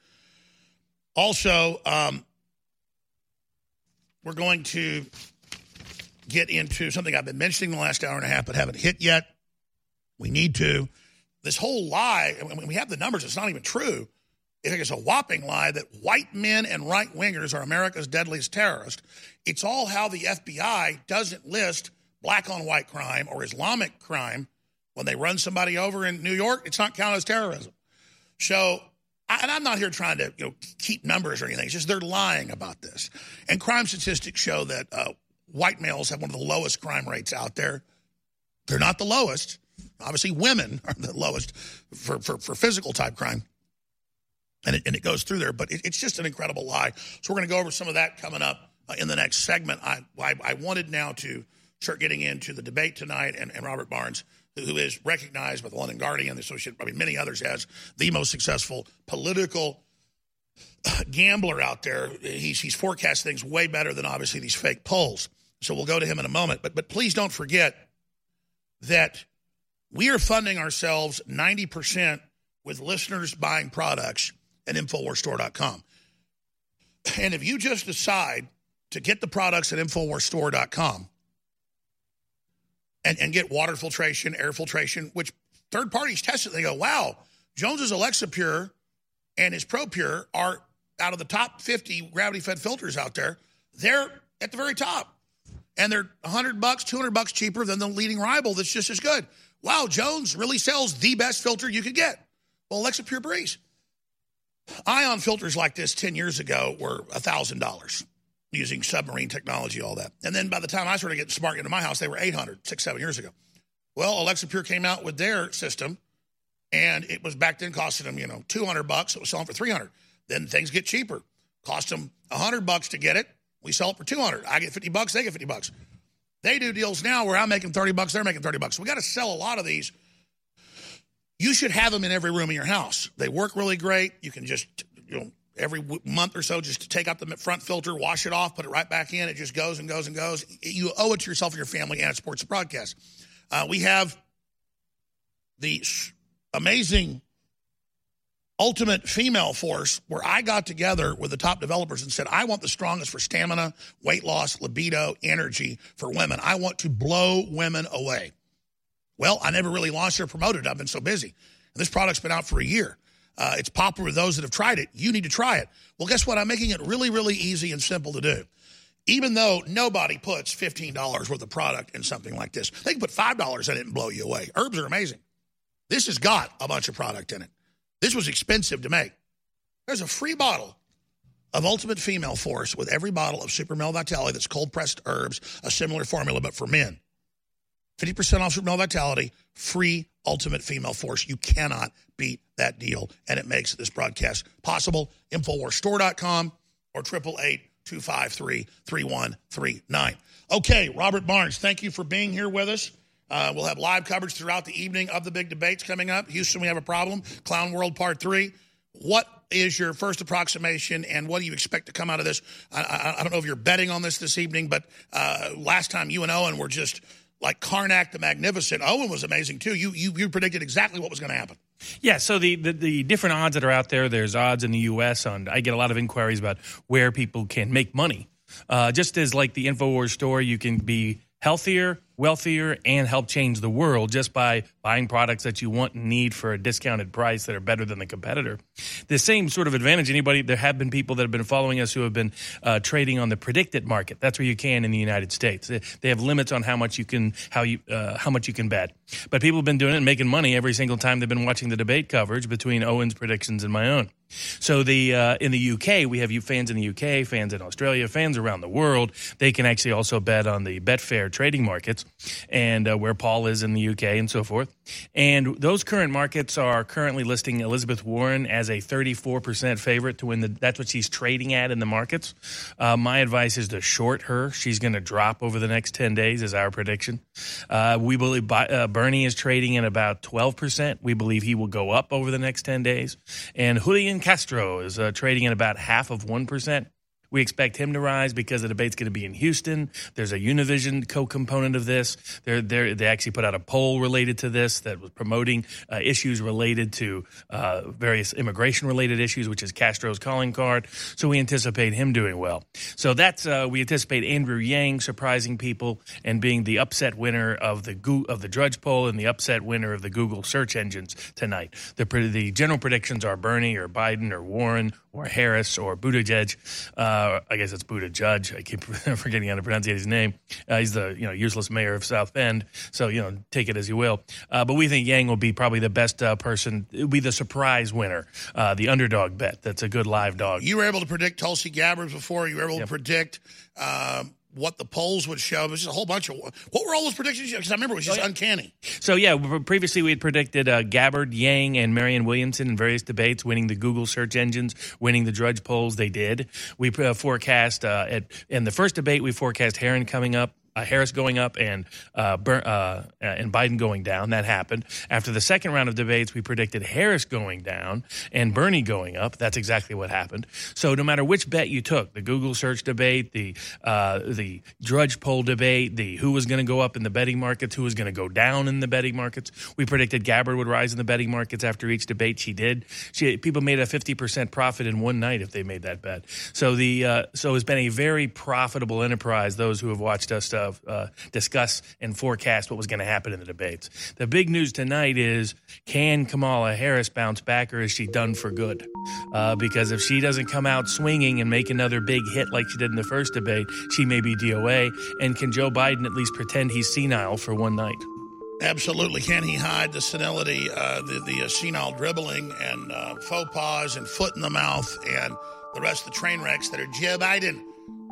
Also, um, we're going to get into something I've been mentioning the last hour and a half, but haven't hit yet. We need to. This whole lie, when we have the numbers, it's not even true. It's a whopping lie that white men and right wingers are America's deadliest terrorists. It's all how the FBI doesn't list black on white crime or Islamic crime when they run somebody over in New York. It's not counted as terrorism. So, and I'm not here trying to you know keep numbers or anything. It's just they're lying about this. And crime statistics show that uh, white males have one of the lowest crime rates out there. They're not the lowest. Obviously, women are the lowest for, for, for physical type crime and it, and it goes through there. But it, it's just an incredible lie. So we're going to go over some of that coming up uh, in the next segment. I, I, I wanted now to start getting into the debate tonight, and, and Robert Barnes, who is recognized by the London Guardian, the Associated, I mean, many others as the most successful political gambler out there. He's he's forecast things way better than obviously these fake polls. So we'll go to him in a moment. But but please don't forget that we are funding ourselves ninety percent with listeners buying products at InfoWarsStore.com. And if you just decide to get the products at InfoWarsStore.com and, and get water filtration, air filtration, which third parties test it, they go, wow, Jones's Alexapure and his Pro Pure are out of the top 50 gravity fed filters out there. They're at the very top. And they're 100 bucks, 200 bucks cheaper than the leading rival that's just as good. Wow, Jones really sells the best filter you could get. Well, Alexapure Breeze. Ion filters like this 10 years ago were $1,000 using submarine technology, all that. And then by the time I started getting smart into my house, they were 800, six, seven years ago. Well, Alexapure came out with their system, and it was back then costing them, you know, 200 bucks. It was selling for 300. Then things get cheaper. Cost them 100 bucks to get it. We sell it for 200. I get 50 bucks, they get 50 bucks. They do deals now where I'm making 30 bucks, they're making 30 bucks. We got to sell a lot of these you should have them in every room in your house. They work really great. You can just, you know, every month or so, just take out the front filter, wash it off, put it right back in. It just goes and goes and goes. You owe it to yourself and your family, and it supports the broadcast. Uh, we have the amazing ultimate female force where I got together with the top developers and said, I want the strongest for stamina, weight loss, libido, energy for women. I want to blow women away. Well, I never really launched or promoted. I've been so busy. And this product's been out for a year. Uh, it's popular with those that have tried it. You need to try it. Well, guess what? I'm making it really, really easy and simple to do. even though nobody puts $15 worth of product in something like this. They can put $5 in it and blow you away. Herbs are amazing. This has got a bunch of product in it. This was expensive to make. There's a free bottle of Ultimate Female Force with every bottle of Super Male Vitality that's cold pressed herbs, a similar formula but for men. 50% off Super Vitality, free Ultimate Female Force. You cannot beat that deal, and it makes this broadcast possible. Infowarsstore.com or 888 253 3139. Okay, Robert Barnes, thank you for being here with us. Uh, we'll have live coverage throughout the evening of the big debates coming up. Houston, we have a problem. Clown World Part 3. What is your first approximation, and what do you expect to come out of this? I, I, I don't know if you're betting on this this evening, but uh, last time you and Owen were just like Karnak the Magnificent. Owen was amazing too. You you, you predicted exactly what was going to happen. Yeah, so the, the, the different odds that are out there, there's odds in the U.S. on. I get a lot of inquiries about where people can make money. Uh, just as like the Infowars store, you can be healthier, wealthier, and help change the world just by buying products that you want and need for a discounted price that are better than the competitor. The same sort of advantage. Anybody? There have been people that have been following us who have been uh, trading on the PredictIt market. That's where you can in the United States. They have limits on how much you can how you uh, how much you can bet. But people have been doing it and making money every single time they've been watching the debate coverage between Owen's predictions and my own. So the uh, in the UK, we have you fans in the UK, fans in Australia, fans around the world. They can actually also bet on the Betfair trading markets and uh, where Paul is in the UK and so forth. And those current markets are currently listing Elizabeth Warren as a 34% favorite to win the. That's what she's trading at in the markets. Uh, my advice is to short her. She's going to drop over the next 10 days, is our prediction. Uh, we believe uh, Bernie is trading at about 12%. We believe he will go up over the next 10 days. And Julian Castro is uh, trading at about half of 1%. We expect him to rise because the debate's going to be in Houston. There's a Univision co-component of this. They're, they're, they actually put out a poll related to this that was promoting uh, issues related to uh, various immigration-related issues, which is Castro's calling card. So we anticipate him doing well. So that's uh, we anticipate Andrew Yang surprising people and being the upset winner of the Go- of the Drudge poll and the upset winner of the Google search engines tonight. The the general predictions are Bernie or Biden or Warren or Harris or Buttigieg. Uh, I guess it's Buttigieg. I keep [laughs] forgetting how to pronounce his name. Uh, he's the you know useless mayor of South Bend. So you know take it as you will. Uh, but we think Yang will be probably the best uh, person. It'll be the surprise winner, uh, the underdog bet. That's a good live dog. You were able to predict Tulsi Gabbard before. You were able yep. to predict. Um, what the polls would show. It was just a whole bunch of what were all those predictions? Because I remember it was just oh, yeah. uncanny. So yeah, previously we had predicted uh, Gabbard, Yang, and Marianne Williamson in various debates, winning the Google search engines, winning the Drudge polls. They did. We uh, forecast uh, at in the first debate we forecast Heron coming up uh, Harris going up and uh, Ber- uh, and Biden going down. That happened. After the second round of debates, we predicted Harris going down and Bernie going up. That's exactly what happened. So no matter which bet you took, the Google search debate, the uh, the Drudge poll debate, the who was going to go up in the betting markets, who was going to go down in the betting markets, we predicted Gabbard would rise in the betting markets after each debate. She did. She people made a fifty percent profit in one night if they made that bet. So the uh, so it's been a very profitable enterprise. Those who have watched us. Uh, uh, discuss and forecast what was going to happen in the debates. The big news tonight is can Kamala Harris bounce back or is she done for good? Uh, because if she doesn't come out swinging and make another big hit like she did in the first debate, she may be DOA. And can Joe Biden at least pretend he's senile for one night? Absolutely. Can he hide the senility, uh, the, the uh, senile dribbling and uh, faux pas and foot in the mouth and the rest of the train wrecks that are Joe Biden?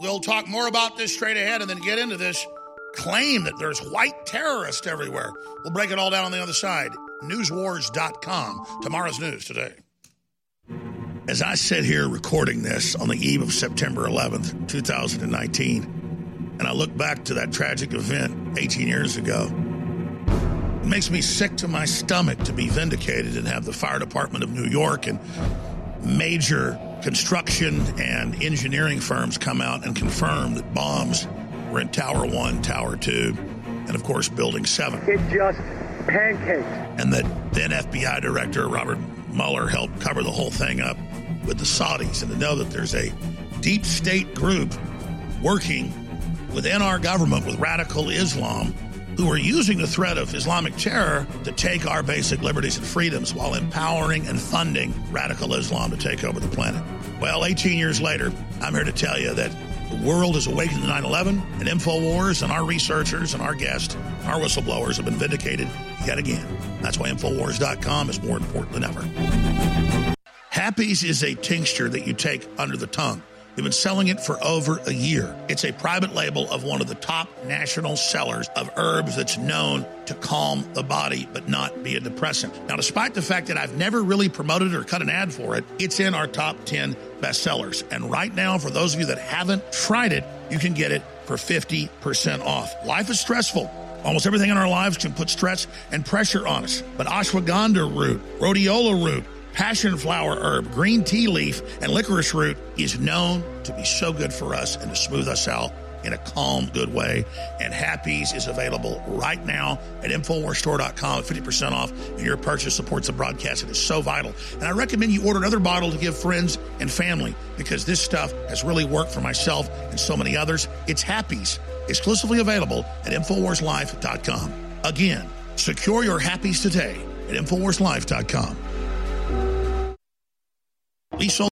We'll talk more about this straight ahead and then get into this claim that there's white terrorists everywhere. We'll break it all down on the other side. Newswars.com. Tomorrow's news today. As I sit here recording this on the eve of September 11th, 2019, and I look back to that tragic event 18 years ago, it makes me sick to my stomach to be vindicated and have the fire department of New York and major construction and engineering firms come out and confirm that bombs were in Tower 1, Tower 2, and of course, Building 7. It just pancakes. And that then FBI Director Robert Mueller helped cover the whole thing up with the Saudis, and to know that there's a deep state group working within our government with radical Islam who are using the threat of Islamic terror to take our basic liberties and freedoms while empowering and funding radical Islam to take over the planet. Well, 18 years later, I'm here to tell you that The world is awakened to 9 11, and InfoWars and our researchers and our guests, our whistleblowers have been vindicated yet again. That's why InfoWars.com is more important than ever. Happy's is a tincture that you take under the tongue. We've been selling it for over a year. It's a private label of one of the top national sellers of herbs that's known to calm the body but not be a depressant. Now, despite the fact that I've never really promoted or cut an ad for it, it's in our top 10 bestsellers. And right now, for those of you that haven't tried it, you can get it for 50% off. Life is stressful. Almost everything in our lives can put stress and pressure on us. But ashwagandha root, rhodiola root, passion flower herb, green tea leaf, and licorice root is known to be so good for us and to smooth us out in a calm, good way. And Happy's is available right now at InfoWarsStore.com at 50% off. And your purchase supports the broadcast. It is so vital. And I recommend you order another bottle to give friends and family because this stuff has really worked for myself and so many others. It's Happy's, exclusively available at InfoWarsLife.com. Again, secure your Happy's today at InfoWarsLife.com. Sold